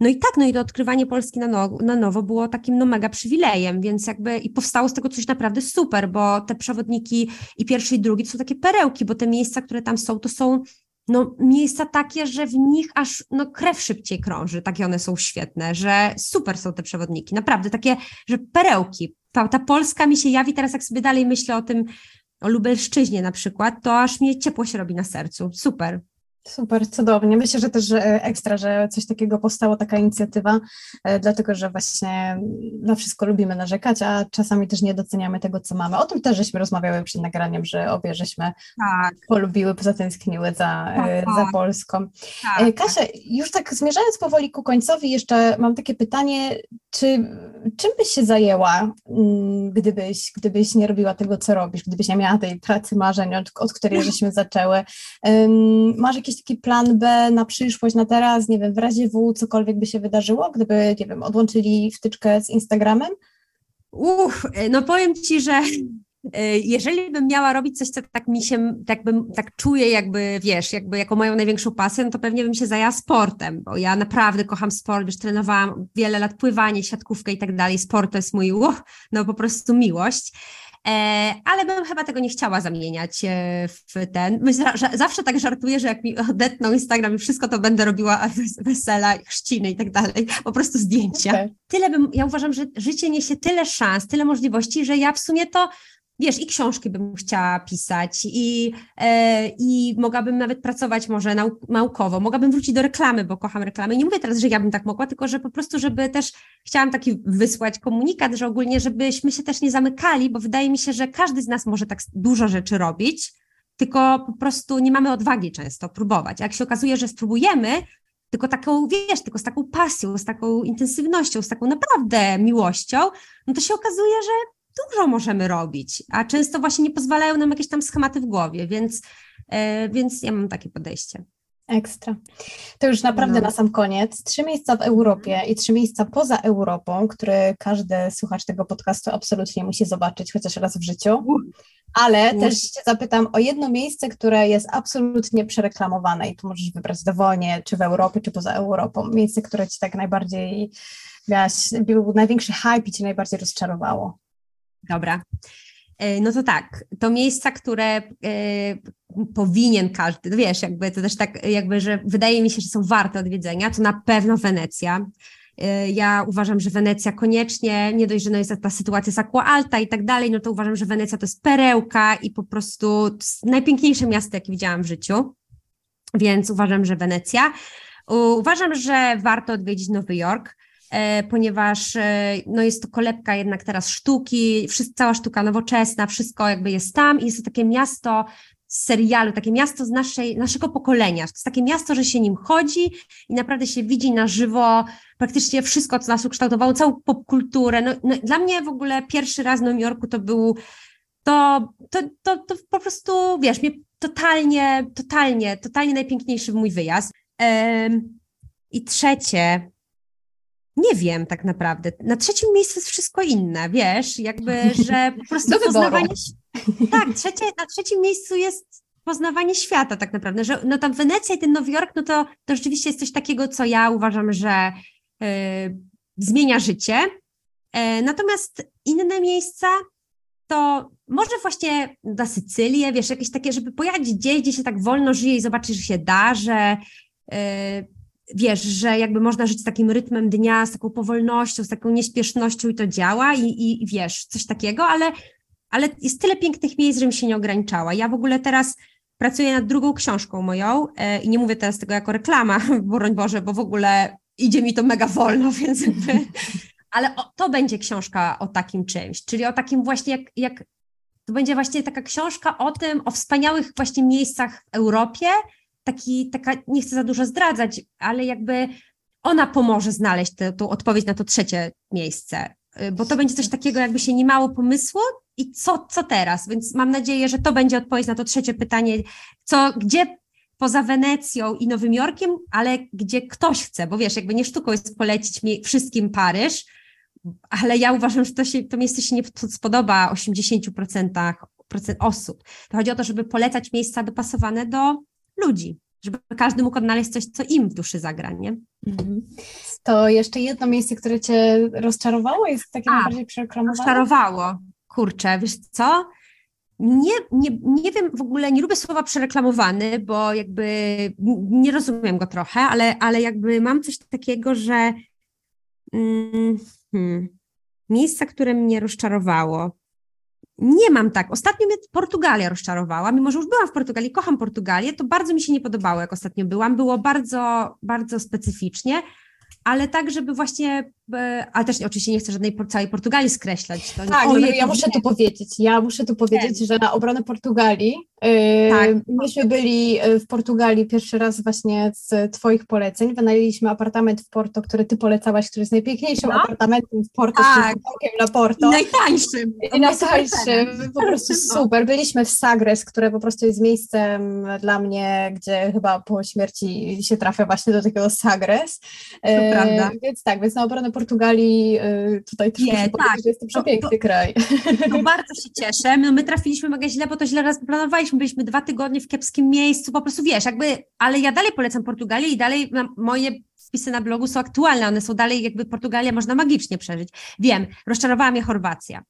no i tak, no i to odkrywanie Polski na, no, na nowo było takim no mega przywilejem, więc jakby i powstało z tego coś naprawdę super, bo te przewodniki i pierwszy i drugi to są takie perełki, bo te miejsca, które tam są, to są no, miejsca takie, że w nich aż no, krew szybciej krąży, takie one są świetne, że super są te przewodniki, naprawdę takie, że perełki. Ta, ta Polska mi się jawi teraz, jak sobie dalej myślę o tym, o Lubelszczyźnie na przykład, to aż mnie ciepło się robi na sercu. Super. Super, cudownie. Myślę, że też ekstra, że coś takiego powstało, taka inicjatywa, e, dlatego że właśnie na wszystko lubimy narzekać, a czasami też nie doceniamy tego, co mamy. O tym też żeśmy rozmawiały przed nagraniem, że obie żeśmy tak. polubiły, zatęskniły za, e, tak, za Polską. Tak, e, Kasia, już tak zmierzając powoli ku końcowi, jeszcze mam takie pytanie, czy czym byś się zajęła, mm, gdybyś, gdybyś nie robiła tego, co robisz, gdybyś nie miała tej pracy marzeń, od, od której żeśmy zaczęły? Masz jakieś taki plan B na przyszłość, na teraz, nie wiem, w razie W, cokolwiek by się wydarzyło, gdyby, nie wiem, odłączyli wtyczkę z Instagramem? Uff, no powiem Ci, że e, jeżeli bym miała robić coś, co tak mi się, tak bym, tak czuję jakby, wiesz, jakby jako moją największą pasję, no to pewnie bym się zajęła sportem, bo ja naprawdę kocham sport, już trenowałam wiele lat pływanie, siatkówkę i tak dalej, sport to jest mój, uch, no po prostu miłość. E, ale bym chyba tego nie chciała zamieniać e, w ten. Zawsze tak żartuję, że jak mi odetną Instagram i wszystko, to będę robiła (laughs) wesela, chrzciny i tak dalej, po prostu zdjęcia. Okay. Tyle bym, ja uważam, że życie niesie tyle szans, tyle możliwości, że ja w sumie to wiesz, i książki bym chciała pisać, i, e, i mogłabym nawet pracować może nau naukowo, mogłabym wrócić do reklamy, bo kocham reklamy. Nie mówię teraz, że ja bym tak mogła, tylko że po prostu, żeby też chciałam taki wysłać komunikat, że ogólnie, żebyśmy się też nie zamykali, bo wydaje mi się, że każdy z nas może tak dużo rzeczy robić, tylko po prostu nie mamy odwagi często próbować. Jak się okazuje, że spróbujemy, tylko taką, wiesz, tylko z taką pasją, z taką intensywnością, z taką naprawdę miłością, no to się okazuje, że dużo możemy robić, a często właśnie nie pozwalają nam jakieś tam schematy w głowie, więc, e, więc ja mam takie podejście. Ekstra. To już naprawdę no. na sam koniec. Trzy miejsca w Europie i trzy miejsca poza Europą, które każdy słuchacz tego podcastu absolutnie musi zobaczyć chociaż raz w życiu. Ale też Cię zapytam o jedno miejsce, które jest absolutnie przereklamowane i tu możesz wybrać dowolnie, czy w Europie, czy poza Europą. Miejsce, które Ci tak najbardziej miałaś, był największy hype i Cię najbardziej rozczarowało. Dobra. E, no to tak, to miejsca, które e, powinien każdy, wiesz, jakby to też tak, jakby, że wydaje mi się, że są warte odwiedzenia, to na pewno Wenecja. E, ja uważam, że Wenecja koniecznie, nie dość, że no jest ta sytuacja z Aqua Alta i tak dalej, no to uważam, że Wenecja to jest perełka i po prostu najpiękniejsze miasto, jakie widziałam w życiu, więc uważam, że Wenecja. Uważam, że warto odwiedzić Nowy Jork. E, ponieważ e, no jest to kolebka jednak teraz sztuki, cała sztuka nowoczesna, wszystko jakby jest tam i jest to takie miasto z serialu, takie miasto z naszej, naszego pokolenia. To jest takie miasto, że się nim chodzi i naprawdę się widzi na żywo praktycznie wszystko, co nas ukształtowało, całą popkulturę. No, no, dla mnie w ogóle pierwszy raz w Nowym Jorku to był, to, to, to, to po prostu, wiesz, mnie totalnie, totalnie, totalnie najpiękniejszy mój wyjazd. I trzecie, nie wiem tak naprawdę. Na trzecim miejscu jest wszystko inne, wiesz, jakby, że po (laughs) prostu Do poznawanie... Tak, trzecie, na trzecim miejscu jest poznawanie świata tak naprawdę, że no tam Wenecja i ten Nowy Jork, no to, to rzeczywiście jest coś takiego, co ja uważam, że y, zmienia życie. Y, natomiast inne miejsca to może właśnie na Sycylię, wiesz, jakieś takie, żeby pojechać gdzieś, gdzie się tak wolno żyje i zobaczyć, że się da, że y, wiesz, że jakby można żyć z takim rytmem dnia, z taką powolnością, z taką nieśpiesznością i to działa i, i, wiesz, coś takiego, ale, ale jest tyle pięknych miejsc, że mi się nie ograniczała. Ja w ogóle teraz pracuję nad drugą książką moją e, i nie mówię teraz tego jako reklama, (laughs) broń Boże, bo w ogóle idzie mi to mega wolno, (laughs) więc. Ale o, to będzie książka o takim czymś, czyli o takim właśnie jak, jak to będzie właśnie taka książka o tym, o wspaniałych właśnie miejscach w Europie, taki, taka, nie chcę za dużo zdradzać, ale jakby ona pomoże znaleźć tę odpowiedź na to trzecie miejsce, y, bo to będzie coś takiego, jakby się nie mało pomysłu i co, co teraz, więc mam nadzieję, że to będzie odpowiedź na to trzecie pytanie, co, gdzie poza Wenecją i Nowym Jorkiem, ale gdzie ktoś chce, bo wiesz, jakby nie sztuką jest polecić mi wszystkim Paryż, ale ja uważam, że to, się, to miejsce się nie spodoba 80% osób. To chodzi o to, żeby polecać miejsca dopasowane do ludzi, żeby każdy mógł odnaleźć coś, co im w duszy zagra, nie? Mhm. To jeszcze jedno miejsce, które cię rozczarowało, jest takie A, najbardziej przereklamowane? Rozczarowało. Kurczę, wiesz co? Nie, nie, nie wiem, w ogóle nie lubię słowa przereklamowany, bo jakby nie rozumiem go trochę, ale, ale jakby mam coś takiego, że mm, hmm, miejsca, które mnie rozczarowało. Nie mam tak. Ostatnio mnie Portugalia rozczarowała, mimo że już byłam w Portugalii, kocham Portugalię, to bardzo mi się nie podobało, jak ostatnio byłam. Było bardzo, bardzo specyficznie ale tak, żeby właśnie, ale też oczywiście nie chcę żadnej całej Portugalii skreślać. To tak, no, ja muszę tu powiedzieć, ja muszę tu powiedzieć, że na obronę Portugalii, yy, tak. myśmy byli e, w Portugalii pierwszy raz właśnie z Twoich poleceń, wynajęliśmy apartament w Porto, który Ty polecałaś, który jest najpiękniejszym no. apartamentem w Porto, tak. z na Porto. I najtańszym. I najtańszym, po prostu no. super. Byliśmy w Sagres, które po prostu jest miejscem dla mnie, gdzie chyba po śmierci się trafia właśnie do takiego Sagres. Super prawda. E, więc tak, więc na obronę Portugalii e, tutaj też Nie, tak. że jest to przepiękny to, to, kraj. No bardzo się cieszę. No, my trafiliśmy mega źle, bo to źle raz planowaliśmy. Byliśmy dwa tygodnie w kiepskim miejscu, po prostu wiesz, jakby, ale ja dalej polecam Portugalię i dalej moje wpisy na blogu są aktualne, one są dalej jakby Portugalię można magicznie przeżyć. Wiem, rozczarowała mnie Chorwacja.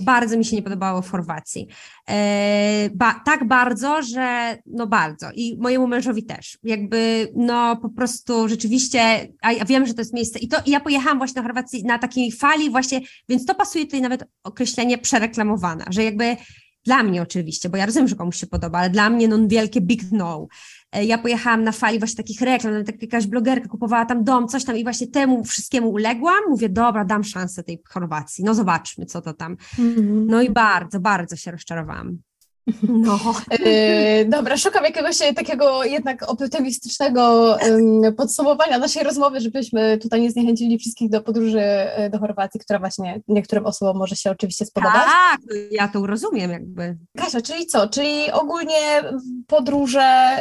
Bardzo mi się nie podobało w Chorwacji. E, ba, tak bardzo, że no bardzo i mojemu mężowi też. Jakby no po prostu rzeczywiście, a ja wiem, że to jest miejsce i to i ja pojechałam właśnie na Chorwacji na takiej fali właśnie, więc to pasuje tutaj nawet określenie przereklamowana, że jakby dla mnie oczywiście, bo ja rozumiem, że komuś się podoba, ale dla mnie no wielkie big no. E, ja pojechałam na fali właśnie takich reklam, tak jakaś blogerka kupowała tam dom, coś tam i właśnie temu wszystkiemu uległam. Mówię, dobra, dam szansę tej Chorwacji, no zobaczmy, co to tam. Mm-hmm. No i bardzo, bardzo się rozczarowałam. No. Yy, dobra, szukam jakiegoś takiego jednak optymistycznego um, podsumowania naszej rozmowy, żebyśmy tutaj nie zniechęcili wszystkich do podróży e, do Chorwacji, która właśnie niektórym osobom może się oczywiście spodobać. Tak, ja to rozumiem jakby. Kasia, czyli co? Czyli ogólnie podróże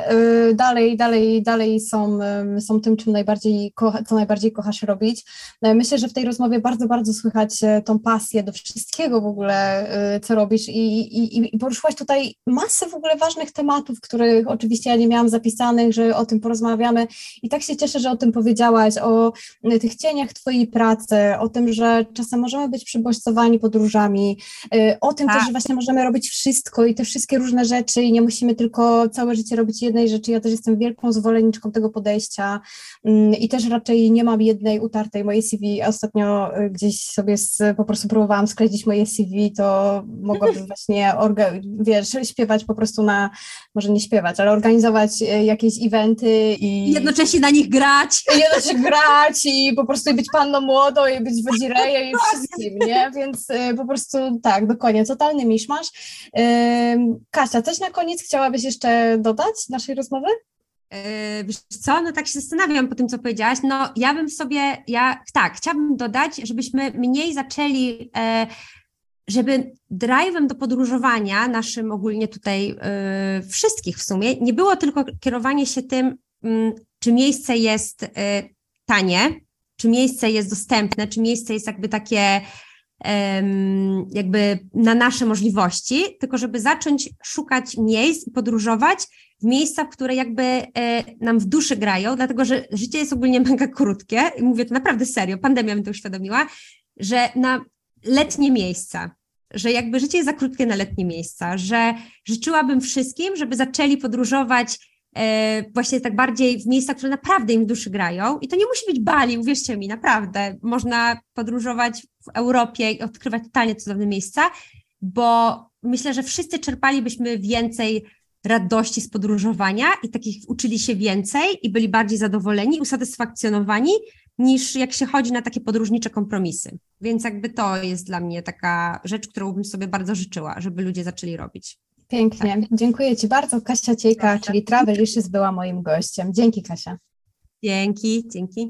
y, dalej, dalej, dalej są, są tym, czym najbardziej kocha, co najbardziej kochasz robić. Myślę, że w tej rozmowie bardzo, bardzo słychać tą pasję do wszystkiego w ogóle, co robisz i, i, i poruszyłaś tutaj tutaj masę w ogóle ważnych tematów, których oczywiście ja nie miałam zapisanych, że o tym porozmawiamy i tak się cieszę, że o tym powiedziałaś, o y, tych cieniach Twojej pracy, o tym, że czasem możemy być przybodźcowani podróżami, y, o tym tak. też, że właśnie możemy robić wszystko i te wszystkie różne rzeczy i nie musimy tylko całe życie robić jednej rzeczy. Ja też jestem wielką zwolenniczką tego podejścia mm, i też raczej nie mam jednej utartej mojej CV. Ostatnio y, gdzieś sobie z, po prostu próbowałam skledzić moje CV, to mogłabym (laughs) właśnie, orga, wiesz, śpiewać po prostu na, może nie śpiewać, ale organizować e, jakieś eventy i... I jednocześnie na nich grać. I jednocześnie grać i po prostu być panną młodą i być wodzirejem i wszystkim, nie? Więc e, po prostu tak, dokładnie, totalny miszmasz. Kasia, coś na koniec chciałabyś jeszcze dodać naszej rozmowy? Yy, wiesz co, no tak się zastanawiam po tym, co powiedziałaś. No ja bym sobie, ja tak, chciałabym dodać, żebyśmy mniej zaczęli e, żeby drive'em do podróżowania, naszym ogólnie tutaj y, wszystkich w sumie, nie było tylko kierowanie się tym, y, czy miejsce jest y, tanie, czy miejsce jest dostępne, czy miejsce jest jakby takie jakby na nasze możliwości, tylko żeby zacząć szukać miejsc i podróżować w miejscach, które jakby e, nam w duszy grają, dlatego że życie jest ogólnie mega krótkie. I mówię to naprawdę serio, pandemia mi to uświadomiła, że na letnie miejsca, że jakby życie jest za krótkie na letnie miejsca, że życzyłabym wszystkim, żeby zaczęli podróżować e, właśnie tak bardziej w miejsca, które naprawdę im w duszy grają. I to nie musi być Bali, uwierzcie mi, naprawdę. Można podróżować w Europie i odkrywać totalnie cudowne miejsca, bo myślę, że wszyscy czerpalibyśmy więcej radości z podróżowania i takich uczyli się więcej i byli bardziej zadowoleni, usatysfakcjonowani, niż jak się chodzi na takie podróżnicze kompromisy. Więc jakby to jest dla mnie taka rzecz, którą bym sobie bardzo życzyła, żeby ludzie zaczęli robić. Pięknie. Tak. Dziękuję Ci bardzo. Kasia Ciejka, czyli Travel była moim gościem. Dzięki Kasia. Dzięki, dzięki.